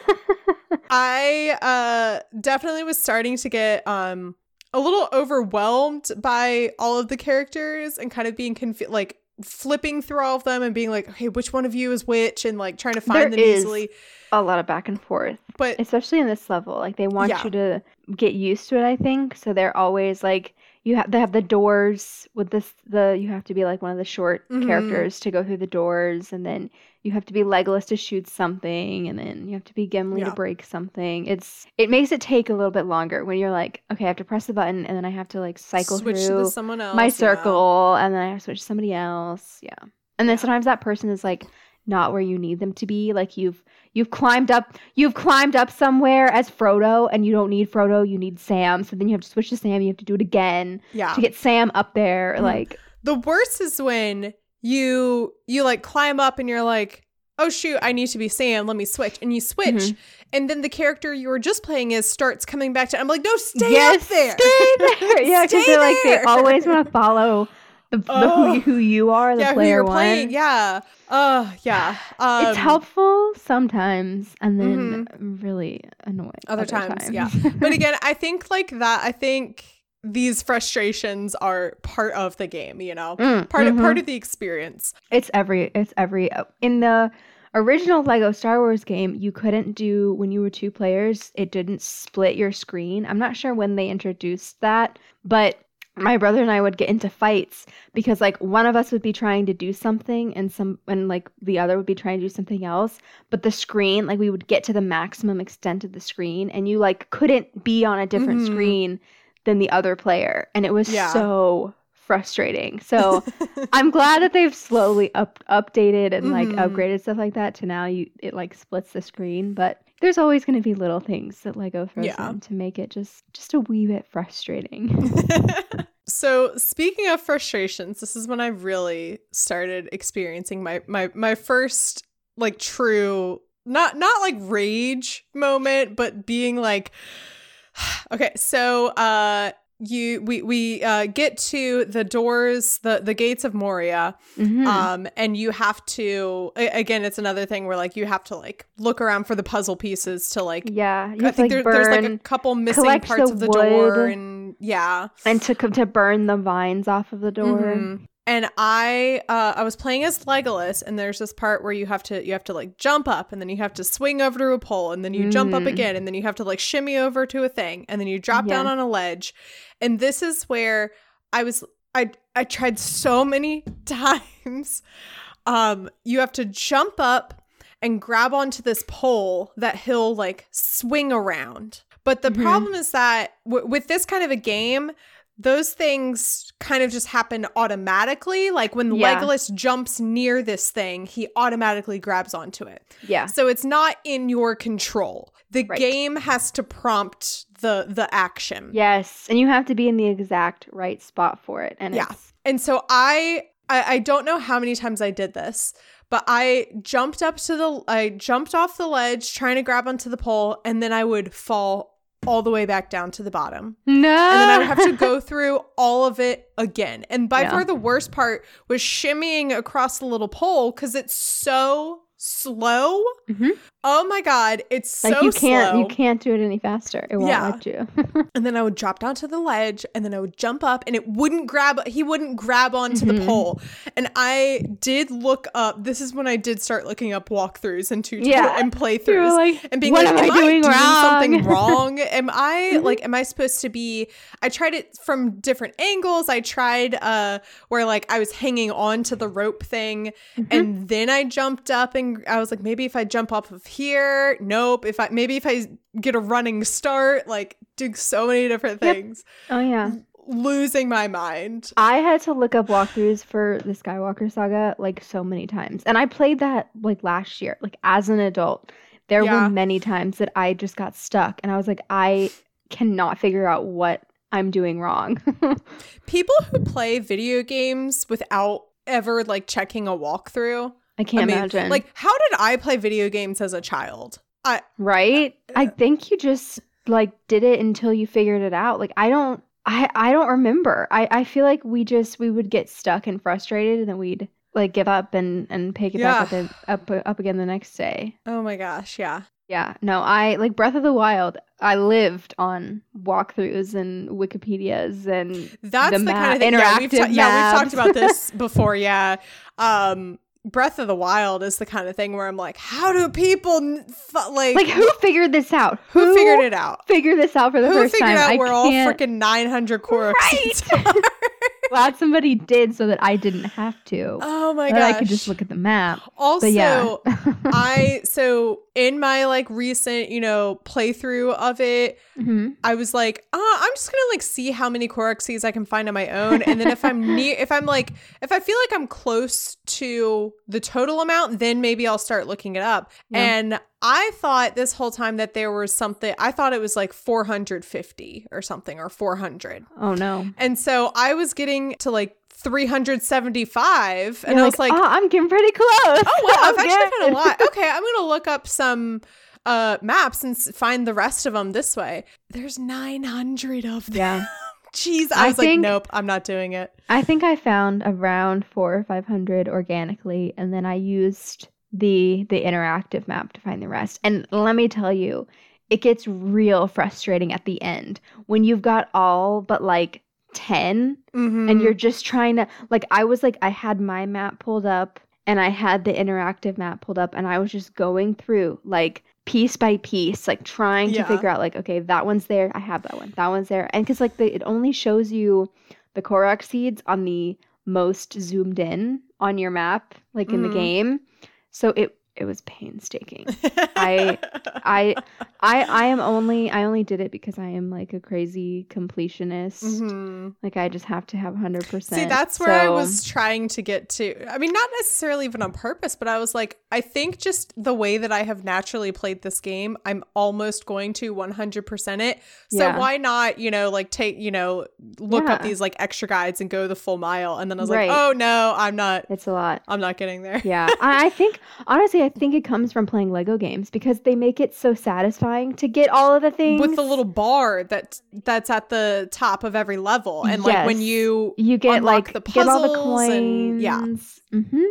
(laughs) I uh definitely was starting to get um a little overwhelmed by all of the characters and kind of being confused like flipping through all of them and being like okay which one of you is which and like trying to find There them is. easily a lot of back and forth. but Especially in this level. Like they want Yeah. you to get used to it, I think. So they're always like you have they have the doors with this the you have to be like one of the short Mhm. characters to go through the doors and then you have to be Legolas to shoot something and then you have to be Gimli Yeah. to break something. It's it makes it take a little bit longer when you're like, okay, I have to press the button and then I have to like cycle switch through someone else my yeah. circle and then I have to switch to somebody else. Yeah. And then sometimes that person is like not where you need them to be. Like you've you've climbed up you've climbed up somewhere as Frodo and you don't need Frodo, you need Sam. So then you have to switch to Sam, you have to do it again Yeah. to get Sam up there. Mhm. Like The worst is when you you like climb up and you're like, "Oh shoot, I need to be Sam. Let me switch." And you switch, Mhm. and then the character you were just playing is starts coming back to. I'm like, "No, stay yes, up there. Stay (laughs) there. Yeah, because they're like they (laughs) always want to follow the, Oh. you- who you are, the yeah, player you're one. playing. Yeah. Uh, yeah. (sighs) Um, it's helpful sometimes and then really annoying Other times, yeah. but (laughs) again, I think like that. I think these frustrations are part of the game. You know, Mm, part of mhm. part of the experience. It's every it's every in the original Lego Star Wars game, you couldn't do when you were two players, it didn't split your screen. I'm not sure when they introduced that, but my brother and I would get into fights because like one of us would be trying to do something and some and like the other would be trying to do something else, but the screen like we would get to the maximum extent of the screen and you like couldn't be on a different Mhm. screen than the other player and it was Yeah. so frustrating. So (laughs) I'm glad that they've slowly up updated and like Mhm. upgraded stuff like that to now you it like splits the screen, but there's always going to be little things that Lego throws Yeah. in to make it just just a wee bit frustrating. (laughs) (laughs) so speaking of frustrations, this is when I really started experiencing my my my first like true not not like rage moment, but being like (sighs) okay, so uh you we we uh get to the doors the the gates of Moria Mhm. um and you have to again it's another thing where like you have to like look around for the puzzle pieces to like yeah, you I think like there, there's like a couple missing parts the of the door and yeah and to come to burn the vines off of the door. Mhm. And I uh I was playing as Legolas and there's this part where you have to you have to like jump up and then you have to swing over to a pole and then you jump up Mm. again and then you have to like shimmy over to a thing and then you drop down on a ledge and this is where I was I I tried so many (laughs) times um you have to jump up and grab onto this pole that he'll like swing around. But the Mhm. problem is that w- with this kind of a game, those things kind of just happen automatically. Like when Yeah. Legolas jumps near this thing, he automatically grabs onto it. Yeah. So it's not in your control. The Right. game has to prompt the the action. Yes, and you have to be in the exact right spot for it. And Yeah. And so I, I I don't know how many times I did this, but I jumped up to the I jumped off the ledge trying to grab onto the pole and then I would fall all the way back down to the bottom. no. And then I would have to go (laughs) through all of it again. And by Yeah. far the worst part was shimmying across the little pole cuz it's so slow. Mhm. Oh my god, it's like so you can't slow. you can't do it any faster. It won't Yeah. let you. (laughs) And then I would drop down to the ledge and then I would jump up and it wouldn't grab he wouldn't grab onto the Mhm. pole. And I did look up this is when I did start looking up walkthroughs and tutorials Yeah. and playthroughs like, and being like, am I doing something (laughs) wrong?" Am I Mhm. like am I supposed to be I tried it from different angles. I tried uh where like I was hanging on to the rope thing Mhm. and then I jumped up and I was like maybe if I jump off of here, nope. If I maybe if I get a running start, like do so many different Yep. things. oh yeah. Losing my mind. I had to look up walkthroughs for the Skywalker saga like so many times. And I played that like last year, like as an adult. There Yeah. were many times that I just got stuck and I was like, I cannot figure out what I'm doing wrong. (laughs) People who play video games without ever like checking a walkthrough. I can't I mean, imagine. Like, how did I play video games as a child? I right? I think you just like did it until you figured it out. Like I don't I I don't remember. I I feel like we just we would get stuck and frustrated and then we'd like give up and and pick it back up, up up again the next day. oh my gosh, yeah. Yeah, no, I like Breath of the Wild. I lived on walkthroughs and Wikipedias and That's the, The kind of thing. Yeah, we've, ta- interactive yeah, we've talked about this (laughs) before. Yeah. Um, Breath of the Wild is the kind of thing where I'm like, how do people f- like like who figured this out? who figured it out? Figure this out for the Who first figured time? out I where all can't- freaking 900 Koroks Right. (laughs) Glad somebody did so that I didn't have to. Oh my gosh. I could just look at the map. Also, But yeah. (laughs) I so in my like recent, you know, playthrough of it, Mhm. I was like, uh, I'm just gonna like see how many Koroks I can find on my own, and then if I'm (laughs) near, if I'm like, if I feel like I'm close to the total amount, then maybe I'll start looking it up. Yeah. And I thought this whole time that there was something. I thought it was like 450 or something or 400, Oh no. and so I was getting to like 375, and You're I was like, oh, I'm getting pretty close. Oh wow, I've (laughs) actually good." got a lot. (laughs) Okay, I'm gonna look up some uh maps and find the rest of them this way. There's 900 of them. Yeah. (laughs) Jeez, I I was like, nope, I'm not doing it. I think I found around four or five hundred organically, and then I used the the interactive map to find the rest. And let me tell you, it gets real frustrating at the end when you've got all but like ten, Mhm. and you're just trying to like. I was like, I had my map pulled up, and I had the interactive map pulled up, and I was just going through like piece by piece, like trying Yeah. to figure out like, okay, that one's there, I have that one, that one's there, and because like the, it only shows you the Korok seeds on the most zoomed in on your map, like in Mhm. the game. So it it was painstaking. I- I I I am only I only did it because I am like a crazy completionist. Mhm. Like I just have to have hundred percent. See, that's where I was trying to get to. I mean, not necessarily even on purpose, but I was like, I think just the way that I have naturally played this game, I'm almost going to 100% it. So Yeah. why not, you know, like take, you know, look up these like extra guides and go the full mile. And then I was Right. like, oh no, I'm not, It's a lot. I'm not getting there. Yeah, (laughs) I, I think honestly, I think it comes from playing Lego games because they make it so satisfying to get all of the things With the little bar that that's at the top of every level, and like when you you get like the get all the puzzles coins. and- yeah. hmm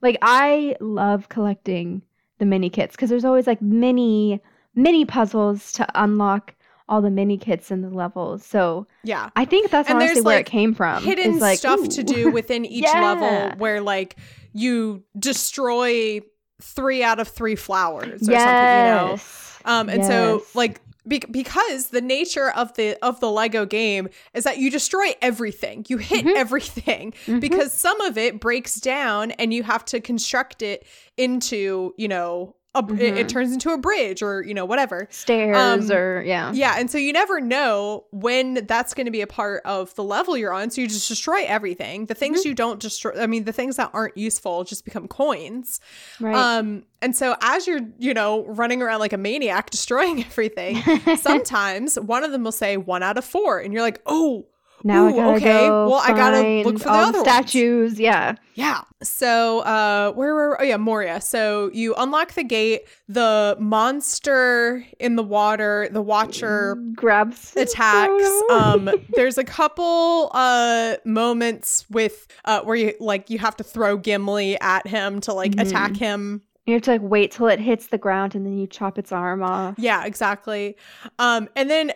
Like I love collecting the mini kits because there's always like mini mini puzzles to unlock all the mini kits in the levels. So yeah I think that's And honestly where like, it came from. hidden like, stuff to do within (laughs) each Yeah. level where like you destroy three out of three flowers or something, you know. Um, and so like be- because the nature of the of the Lego game is that you destroy everything, you hit Mhm. everything Mhm. because some of it breaks down and you have to construct it into you know a, it, it Mhm. turns into a bridge or you know whatever. stairs um, or yeah. Yeah, and so you never know when that's going to be a part of the level you're on. So you just destroy everything. The things you don't destroy, I mean, the things that aren't useful just become coins. Right. Um, and so as you're, you know, running around like a maniac (laughs) destroying everything, (laughs) sometimes one of them will say one out of four, and you're like, oh, now I gotta okay, go well, I gotta look for the other ones. statues. Yeah. yeah. So, uh, where were? Oh yeah, Moria. So you unlock the gate. The monster in the water, the Watcher grabs attacks. Um, (laughs) there's a couple uh moments with uh where you like you have to throw Gimli at him to like Mhm. attack him. you have to like wait till it hits the ground and then you chop its arm off. Yeah, exactly. Um, and then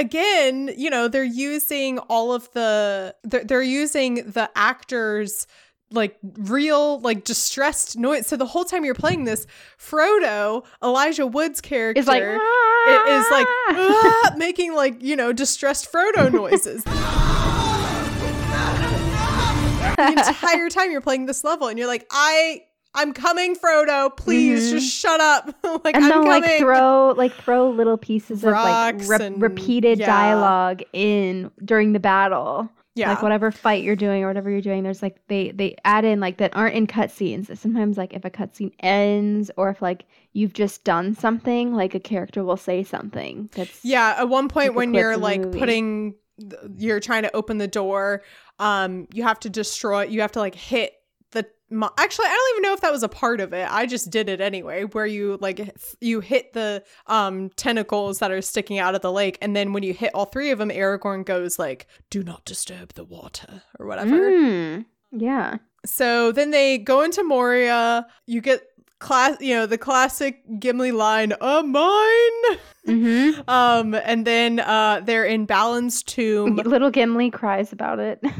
again, you know, they're using all of the they're, they're using the actors like real like distressed noise. So the whole time you're playing this frodo elijah wood's character It's like it is like "Ah!" "Ah," making like you know distressed frodo noises. (laughs) The entire time you're playing this level and you're like i i'm coming frodo please Mhm. just shut up (laughs) like and i'm they'll coming like throw like throw little pieces of like re- and- repeated yeah. dialogue in during the battle. yeah Like whatever fight you're doing or whatever you're doing, there's like they they add in like that aren't in cutscenes. Sometimes like if a cutscene ends or if like you've just done something, like a character will say something that's yeah at one point when you're like movie. putting you're trying to open the door um you have to destroy you have to like hit mo- actually i don't even know if that was a part of it. I just did it anyway where you like you hit the um tentacles that are sticking out of the lake and then when you hit all three of them aragorn goes like do not disturb the water or whatever. Mm, yeah. so then they go into moria. You get class you know the classic gimli line a mine! Hmm (laughs) um and then uh they're in balin's tomb. Little Gimli cries about it. (laughs)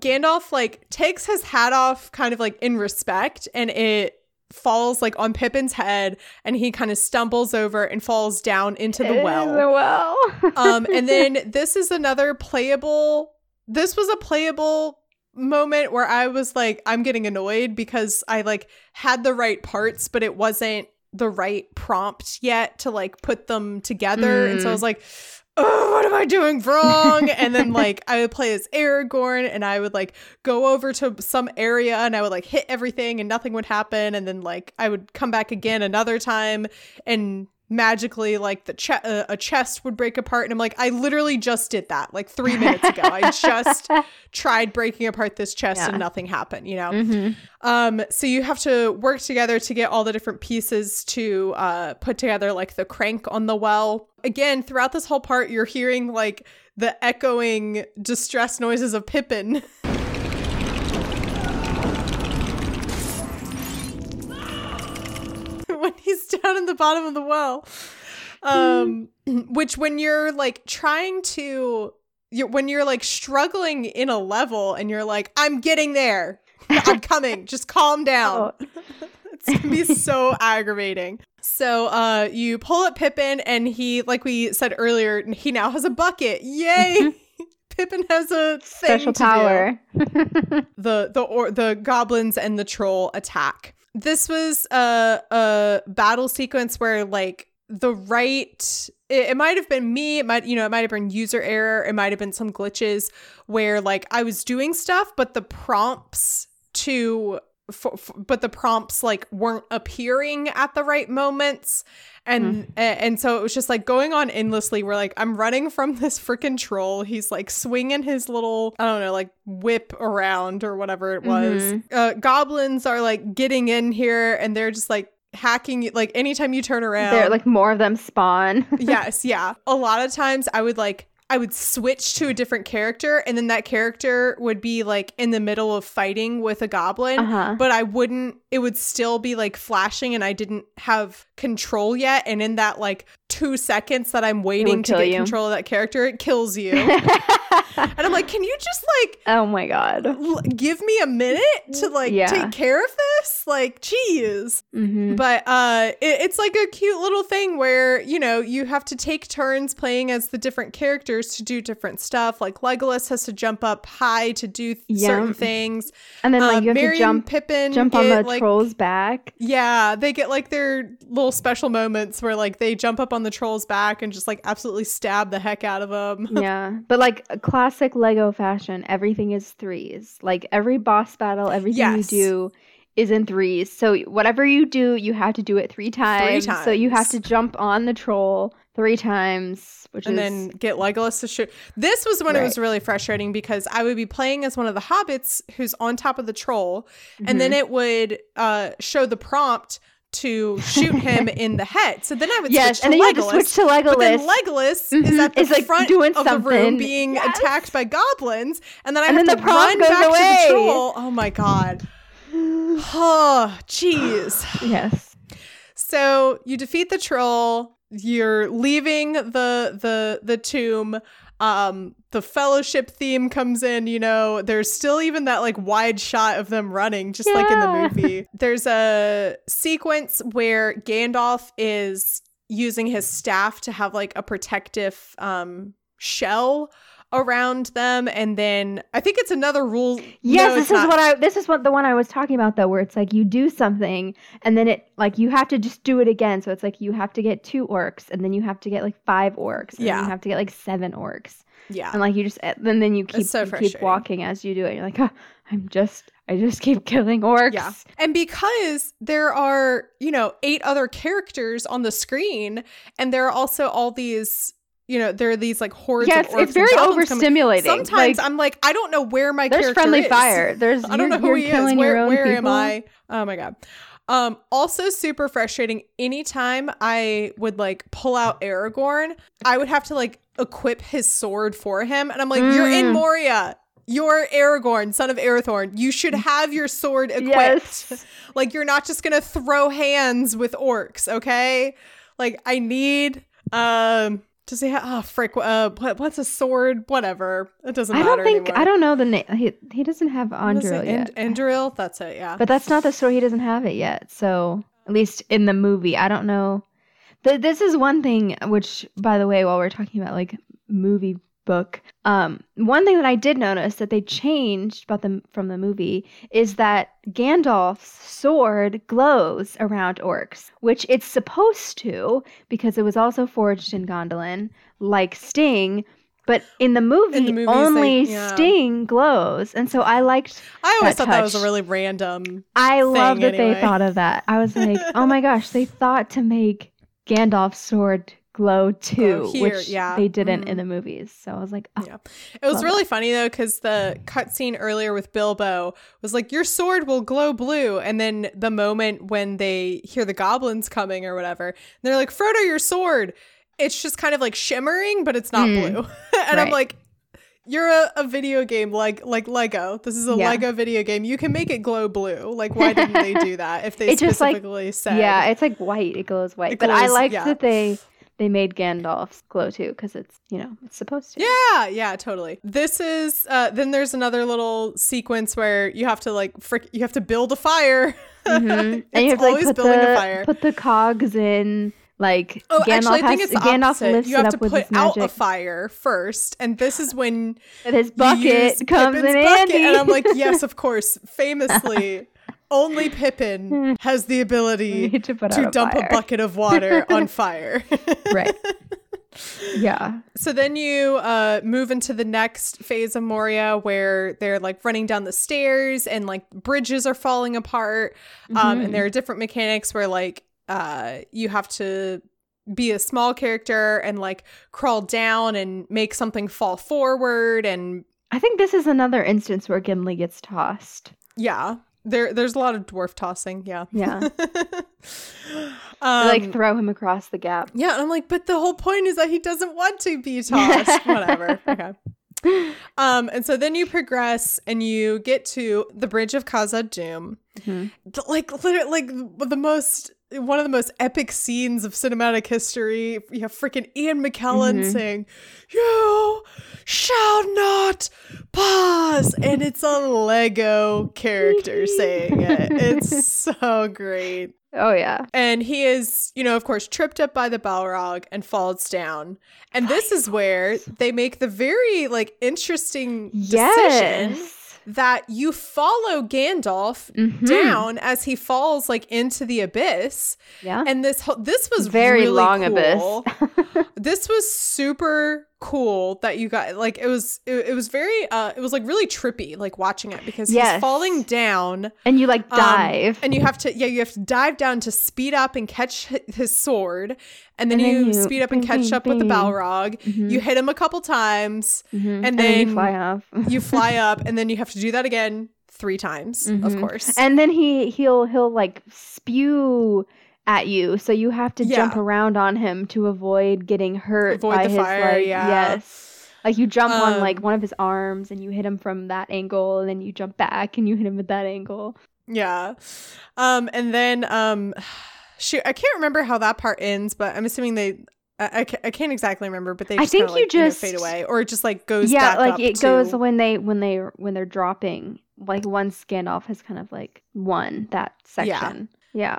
Gandalf like takes his hat off kind of like in respect and it falls like on Pippin's head and he kind of stumbles over and falls down into the In well. The well. um and then (laughs) this is another playable this was a playable moment where I was like, I'm getting annoyed because I like had the right parts, but it wasn't the right prompt yet to like put them together. And so I Mm. was like, oh, what am I doing wrong? and then like I would play as Aragorn and I would like go over to some area and I would like hit everything and nothing would happen. And then like I would come back again another time and magically like the che- uh, a chest would break apart and I'm like I literally just did that like 3 minutes ago. I just (laughs) tried breaking apart this chest Yeah. and nothing happened, you know. Mhm. Um, so you have to work together to get all the different pieces to uh, put together like the crank on the well. Again, throughout this whole part, you're hearing like the echoing distress noises of Pippin. (laughs) (laughs) when he's down in the bottom of the well. Um, (clears throat) which when you're like trying to you're, when you're like struggling in a level and you're like, I'm getting there. I'm (laughs) coming. Just calm down. Oh. (laughs) It's gonna be so aggravating. So uh you pull up Pippin and he like we said earlier, he now has a bucket. Yay! Pippin has a thing Special power. the the or the goblins and the troll attack. This was a a battle sequence where like the right it, it might have been me it might you know it might have been user error it might have been some glitches where like i was doing stuff but the prompts to for, for- but the prompts like weren't appearing at the right moments and a- and so it was just like going on endlessly we're like i'm running from (laughs) this freaking troll he's like swinging his little i don't know like whip around or whatever it was Mhm. uh goblins are like getting in here and they're just like hacking you like anytime you turn around There, like more of them spawn. (laughs) yes, yeah. A lot of times I would like I would switch to a different character and then that character would be like in the middle of fighting with a goblin, Uh-huh. but I wouldn't it would still be like flashing and I didn't have control yet and in that like 2 seconds that I'm waiting to get you. control of that character, it kills you. (laughs) and I'm like, "Can you just like oh my god. l- give me a minute to like Yeah. take care of this?" Like, geez. hmm But uh, it, it's like a cute little thing where you know you have to take turns playing as the different characters to do different stuff. Like Legolas has to jump up high to do th- Yeah. certain things. And then like Um, you have Merry to jump Pippin jump on the like, troll's back. Yeah, they get like their little special moments where like they jump up on the troll's back and just like absolutely stab the heck out of them. (laughs) yeah. But like classic Lego fashion, everything is threes. Like every boss battle, everything Yes. you do is in threes. So whatever you do, you have to do it three times. Three times. So you have to jump on the troll three times, which is and is then get Legolas to shoot. This was when it was really frustrating because I would be playing as one of the hobbits who's on top of the troll, and then Mhm. it would uh, show the prompt to shoot (laughs) him in the head. So then I would yes, switch and to then Legolas. switch to Legolas. But then Legolas is Mhm. at the Is, like, front doing of the room being Yes. attacked by goblins, and then I And have then to the run back to the troll. Oh my god! Oh, jeez. (sighs) yes. So you defeat the troll. You're leaving the the the tomb. Um, the fellowship theme comes in. You know, there's still even that like wide shot of them running, just like in the movie. There's a sequence where Gandalf is using his staff to have like a protective um shell around them, and then I think it's another rule. Yes, No, this is not. what I this is what the one I was talking about though, where it's like you do something and then it like you have to just do it again. So it's like you have to get two orcs and then you have to get like five orcs. And Yeah. then you have to get like seven orcs. yeah. And like you just eh, and then you keep so you keep walking as you do it. You're like, oh, I'm just I just keep (laughs) killing orcs. Yeah. And because there are, you know, eight other characters on the screen, and there are also all these, you know, there are these like hordes of it's, very and goblins coming- Sometimes like, I'm like, I don't know where my character is. there's friendly is. fire. (laughs) There's I don't know who he is. Where, where am. I? Oh my god. Um, also super frustrating. Anytime I would like pull out Aragorn, I would have to like equip his sword for him, and I'm like, you're in Mm. Moria. You're Aragorn, son of Arathorn. You should have your sword equipped. Yes. (laughs) Like you're not just gonna throw hands with orcs, okay? Like I need um does he have oh frick uh what, what's a sword? Whatever. It doesn't I don't think anymore. I don't know the name. He, he doesn't have What is it? Andril yet. And- Anduril? That's it, yeah. But that's not the sword He doesn't have it yet. So at least in the movie, I don't know. Th- this is one thing which, by the way, while we're talking about like movie book. Um, one thing that I did notice that they changed about them from the movie is that Gandalf's sword glows around orcs, which it's supposed to because it was also forged in Gondolin, like Sting. But in the movie, In the movies, only they- yeah. Sting glows, and so I liked. I always that thought that was a really random. I love that they thought of that. I was like, oh my (laughs) gosh, they thought to make Gandalf's sword glow too, Glow here, which yeah. they didn't in Mhm. the movies. So I was like, oh, Yeah. It was really funny though, because the cutscene earlier with Bilbo was like, "Your sword will glow blue," and then the moment when they hear the goblins coming or whatever, they're like, "Frodo, your sword." It's just kind of like shimmering, but it's not Mm. blue. (laughs) and I'm like, "You're a, a video game like like Lego. This is a Yeah. Lego video game. You can make it glow blue. Like, why didn't they do that? If (laughs) they It just, like- specifically said, yeah, it's like white. It glows white. It but I liked yeah. that they they made Gandalf's glow too because it's you know it's supposed to. Yeah, yeah, totally. This is uh then there's another little sequence where you have to like frick you have to build a fire. (laughs) Mhm. it's and you have to like always put building the a fire. put the cogs in. Like Oh, Gandalf actually, I think has it's Gandalf opposite. lifts You it have up to put out a fire first, and this is when and his bucket comes Pippin's in bucket, handy. and I'm like, yes, of (laughs) course. Famously, only Pippin has the ability to to dump fire. a bucket of water (laughs) on fire. (laughs) right. Yeah. So then you uh, move into the next phase of Moria where they're like running down the stairs and like bridges are falling apart. Um, Mhm. and there are different mechanics where like uh, you have to be a small character and like crawl down and make something fall forward. And I think this is another instance where Gimli gets tossed. yeah, there there's a lot of dwarf tossing. Yeah. Yeah. (laughs) um, like throw him across the gap. yeah, and I'm like, but the whole point is that he doesn't want to be (laughs) tossed. Whatever. Okay. Um, and so then you progress and you get to the bridge of Khazad-dûm. Mhm. Like literally like the most one of the most epic scenes of cinematic history. You have freaking Ian McKellen Mhm. saying, "You shall not pause," and it's a Lego character (laughs) saying it. It's so great. Oh yeah. And he is, you know, of course, tripped up by the Balrog and falls down. And this is where they make the very like interesting decision Yes. That you follow Gandalf Mhm. down as he falls like into the abyss. Yeah. And this whole this was Very really long cool. abyss. (laughs) this was super cool that you got like it was it, it was very uh it was like really trippy like watching it because Yes. he's falling down and you like um, dive. and you have to yeah you have to dive down to speed up and catch his sword and then, And then you, you speed up and catch bing, up with the bing. balrog Mhm. you hit him a couple times Mhm. and then then you fly off. you fly up and then you have to do that again three times of Mhm. course and then he he'll he'll like spew at you, so you have to jump around on him to avoid getting hurt Avoid by the his fire, like yeah. yes. Like you jump on like Um, one of his arms and you hit him from that angle, and then you jump back and you hit him at that angle. yeah um and then um shoot i can't remember how that part ends but i'm assuming they I, I, can't exactly remember, but they I just kinda, think you like, know, just- fade away, or it just like goes yeah, like it to- goes when they when they when they're dropping. Like once Gandalf has kind of like won that section. Yeah.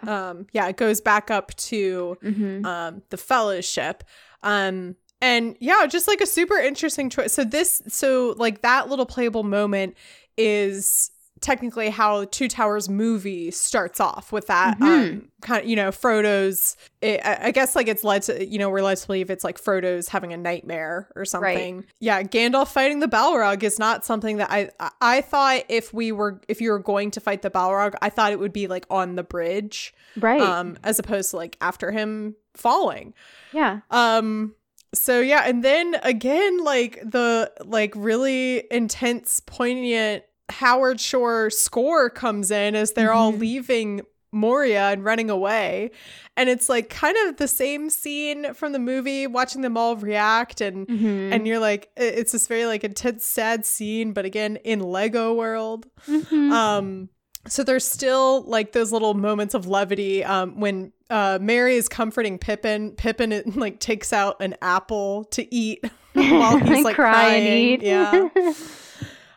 Um yeah it goes back up to hmm um the fellowship. Um and yeah just like a super interesting choice so this so like that little playable moment is technically how two towers movie starts off with that Mhm. um kind of you know frodo's it, I, guess like it's led to you know we're led to believe it's like frodo's having a nightmare or something yeah gandalf fighting the balrog is not something that i I- i thought if we were if you were going to fight the balrog i thought it would be like on the bridge Right. um as opposed to like after him falling yeah. um so yeah and then again like the like really intense poignant howard shore score comes in as they're all Mhm. leaving moria and running away and it's like kind of the same scene from the movie watching them all react and Mhm. and you're like it's this very like intense sad scene but again in lego world Mhm. um so there's still like those little moments of levity um when uh merry is comforting pippin pippin it, (laughs) like takes out an apple to eat (laughs) while (laughs) he's like crying. eat. yeah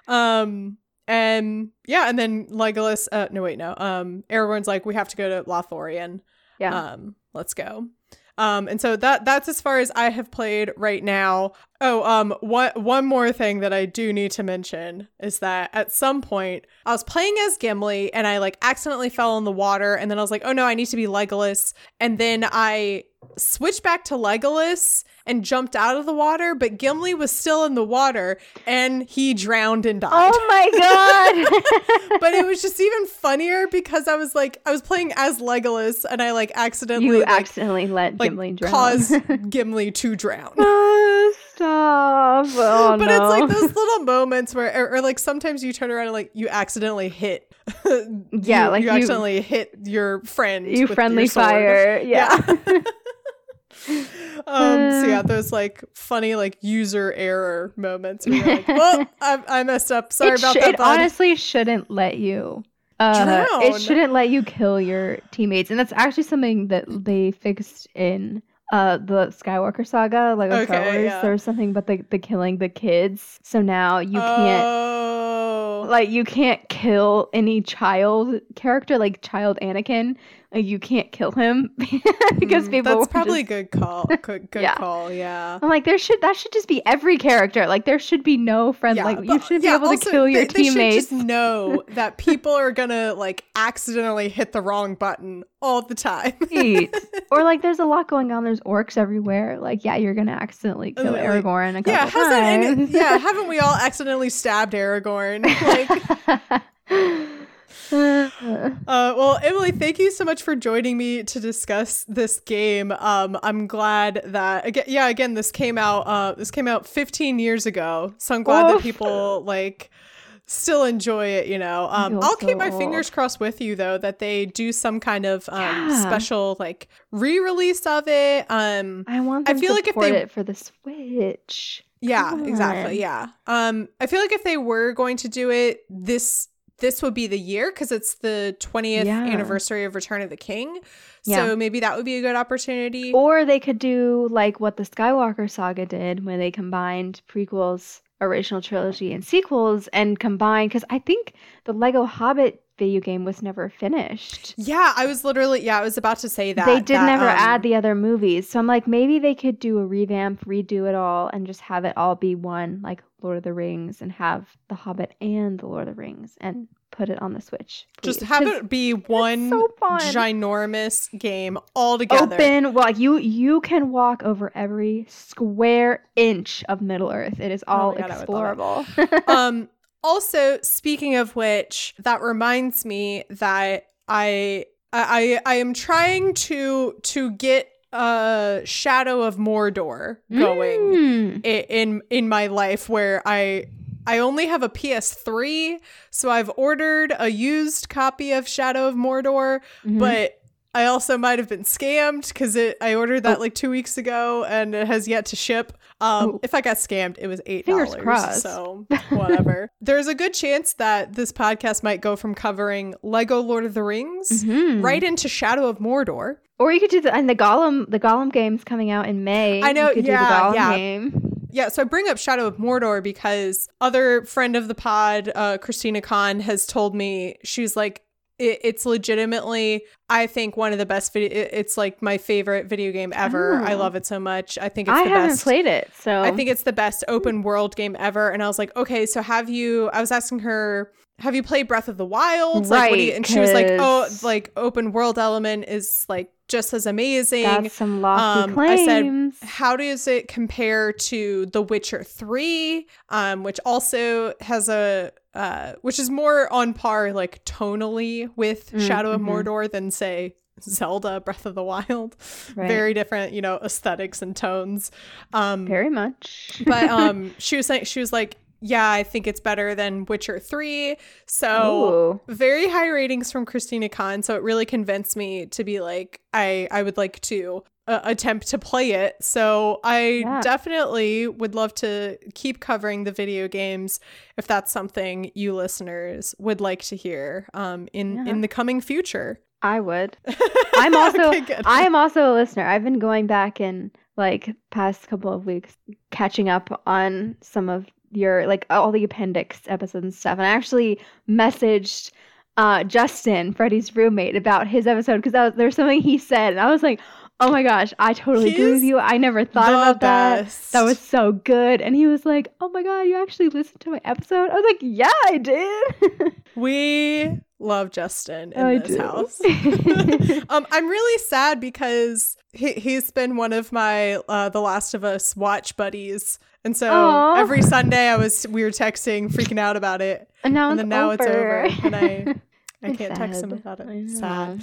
um and yeah and then legolas uh no wait no um aragorn's like we have to go to lothlorien yeah. um let's go Um, and so that that's as far as I have played right now. Oh, um, one one more thing that I do need to mention is that at some point I was playing as Gimli and I like accidentally fell in the water, and then I was like, oh no, I need to be Legolas, and then I switched back to Legolas and jumped out of the water, but Gimli was still in the water and he drowned and died. Oh my god! (laughs) but it was just even funnier because I was like, I was playing as Legolas and I like accidentally you like, accidentally let like Gimli drown. caused (laughs) Gimli to drown. Oh, Stop! (laughs) Oh but no! it's like those little moments where, or, or, like sometimes you turn around and like you accidentally hit. Yeah, you, like you, you- accidentally hit your friend. you with friendly fire. Yeah. (laughs) um. So yeah, those like funny like user error moments. Where you're like, well, (laughs) I, I messed up. Sorry about that. it bud." honestly shouldn't let you. Uh, it shouldn't let you kill your teammates, and that's actually something that they fixed in uh the Skywalker saga, like Star Wars. yeah. There was something about the, the killing the kids, so now you can't Oh. like you can't kill any child character, like child Anakin. Like you can't kill him (laughs) because Mm, people. That's probably a good call. (laughs) Good, good Yeah. call. Yeah. I'm like there should that should just be every character. Like there should be no friend. like you but- should be yeah, able to kill your they, they should teammates. just know (laughs) that people are gonna like accidentally hit the wrong button all the time. Or like there's a lot going on. There's orcs everywhere. Like yeah, you're gonna accidentally kill Like, Aragorn a couple yeah, hasn't any, yeah, haven't we all accidentally stabbed Aragorn? Like, (laughs) uh, well, Emily, thank you so much for joining me to discuss this game. Um, I'm glad that again, yeah, again, this came out. Uh, this came out 15 years ago, so I'm glad that people like still enjoy it. You know, um, I'll keep so my fingers crossed with you though that they do some kind of um, Yeah. special like re-release of it. Um, I want I feel like if they- it for the Switch. yeah, exactly. Yeah. Um, I feel like if they were going to do it, this this would be the year because it's the 20th Yeah. anniversary of Return of the King. Yeah. So maybe that would be a good opportunity. Or they could do like what the Skywalker saga did, where they combined prequels, original trilogy, and sequels, and combine. Because I think the Lego Hobbit video game was never finished. yeah, I was literally yeah, I was about to say that they did that, never um, add the other movies, so I'm like, maybe they could do a revamp, redo it all, and just have it all be one, like Lord of the Rings, and have the Hobbit and the Lord of the Rings, and put it on the Switch. just have it be one so ginormous game all together. open well like you you can walk over every square inch of middle earth it is Oh all my God, I would love explorable um (laughs) also speaking of which that reminds me that i i i am trying to to get a shadow of mordor going Mm. in in my life where i I only have a PS3, so I've ordered a used copy of Shadow of Mordor, Mhm. but I also might have been scammed because it I ordered that Oh. like two weeks ago and it has yet to ship. Um, Oh. if I got scammed, it was eight dollars. crossed. So (laughs) whatever. There's a good chance that this podcast might go from covering Lego Lord of the Rings Mhm. right into Shadow of Mordor. or you could do the and the Gollum the Gollum game's coming out in May I know, you could yeah, do the Gollum yeah. game Yeah, so I bring up Shadow of Mordor because other friend of the pod, uh, Christina Kahn, has told me she's like, it, it's legitimately, I think, one of the best video. It, it's like my favorite video game ever. I Oh. love it so much. I think it's I the haven't best. played it so I think it's the best open world game ever. And I was like, okay, so have you? I was asking her, have you played Breath of the Wild? Like, what you, Right, and she was like, oh, like open world element is like just as amazing. that's some lofty um, I said, How does it compare to The Witcher 3, um, which also has a uh, which is more on par like tonally with Mm, Shadow of mhm. Mordor than say Zelda Breath of the Wild. Right. Very different, you know, aesthetics and tones. Um very much but (laughs) um she was saying she was like, yeah, I think it's better than Witcher 3. So Ooh. very high ratings from Christina Kahn, so it really convinced me to be like, I I would like to uh, attempt to play it. So I Yeah. definitely would love to keep covering the video games if that's something you listeners would like to hear um in Yeah. in the coming future. I would (laughs) I'm also Okay. I am also a listener. I've been going back in like past couple of weeks, catching up on some of your like all the appendix episodes and stuff. And I actually messaged uh, Justin, Freddie's roommate, about his episode because there's something he said, and I was like, Oh my gosh, I totally agree with you. I never thought about that. That was so good. And he was like, "Oh my god, you actually listened to my episode?" I was like, "Yeah, I did." (laughs) We love Justin in I this do. house. (laughs) (laughs) um, I'm really sad because he, he's been one of my uh, The Last of Us watch buddies. And so Aw. every Sunday I was we were texting, freaking out about it. and now and it's now it's over. over. And I (laughs) I can't text him about it. Sad.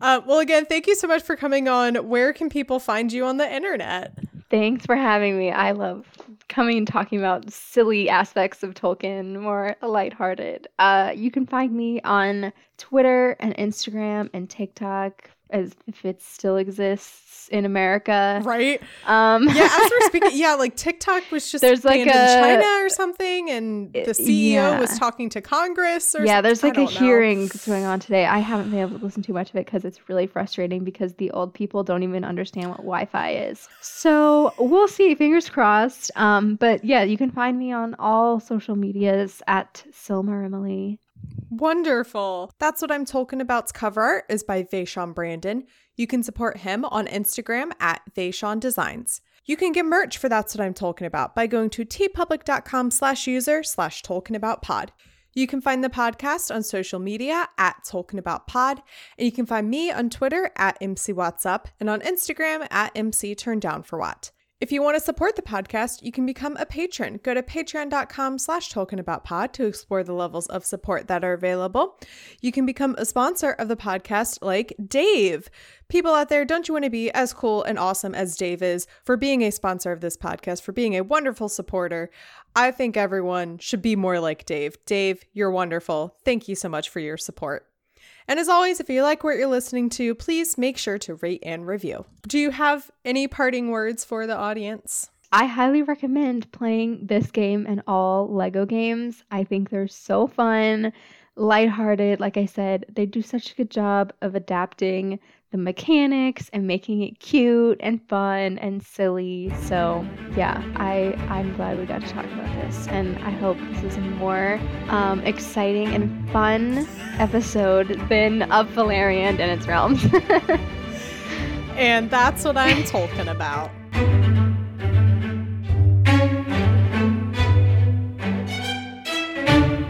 Uh, well again, thank you so much for coming on. Where can people find you on the internet? Thanks for having me. I love coming and talking about silly aspects of Tolkien, more lighthearted. Uh, you can find me on Twitter and Instagram and TikTok, as if it still exists in America. Right? Um, Yeah, as we're (laughs) speaking, yeah, like TikTok was just There's, like, banned in China or something, and the CEO was talking to Congress or yeah, something. there's like a know. hearing going on today. I haven't been able to listen to much of it because it's really frustrating because the old people don't even understand what Wi-Fi is. So we'll see. Fingers crossed. Um, but yeah, you can find me on all social medias at Silmar Emily. Wonderful. That's what I'm Tolkien about's cover art is by Vashaun Brandon. You can support him on Instagram at Vashaun Designs. You can get merch for That's What I'm Tolkien About by going to teepublic.com slash user slash tolkien about pod. You can find the podcast on social media at Tolkien About Pod, and you can find me on Twitter at MC What's Up and on Instagram at MC Down for What. If you want to support the podcast, you can become a patron. Go to patreon.com slash tolkien about pod to explore the levels of support that are available. You can become a sponsor of the podcast like Dave. People out there, don't you want to be as cool and awesome as Dave is for being a sponsor of this podcast, for being a wonderful supporter? I think everyone should be more like Dave. Dave, you're wonderful. Thank you so much for your support. And as always, if you like what you're listening to, please make sure to rate and review. Do you have any parting words for the audience? I highly recommend playing this game and all Lego games. I think they're so fun, lighthearted. Like I said, they do such a good job of adapting the mechanics and making it cute and fun and silly. So yeah, I I'm glad we got to talk about this, and I hope this is a more um, exciting and fun episode than of Valerian and its realms. (laughs) And that's what I'm Tolkien about.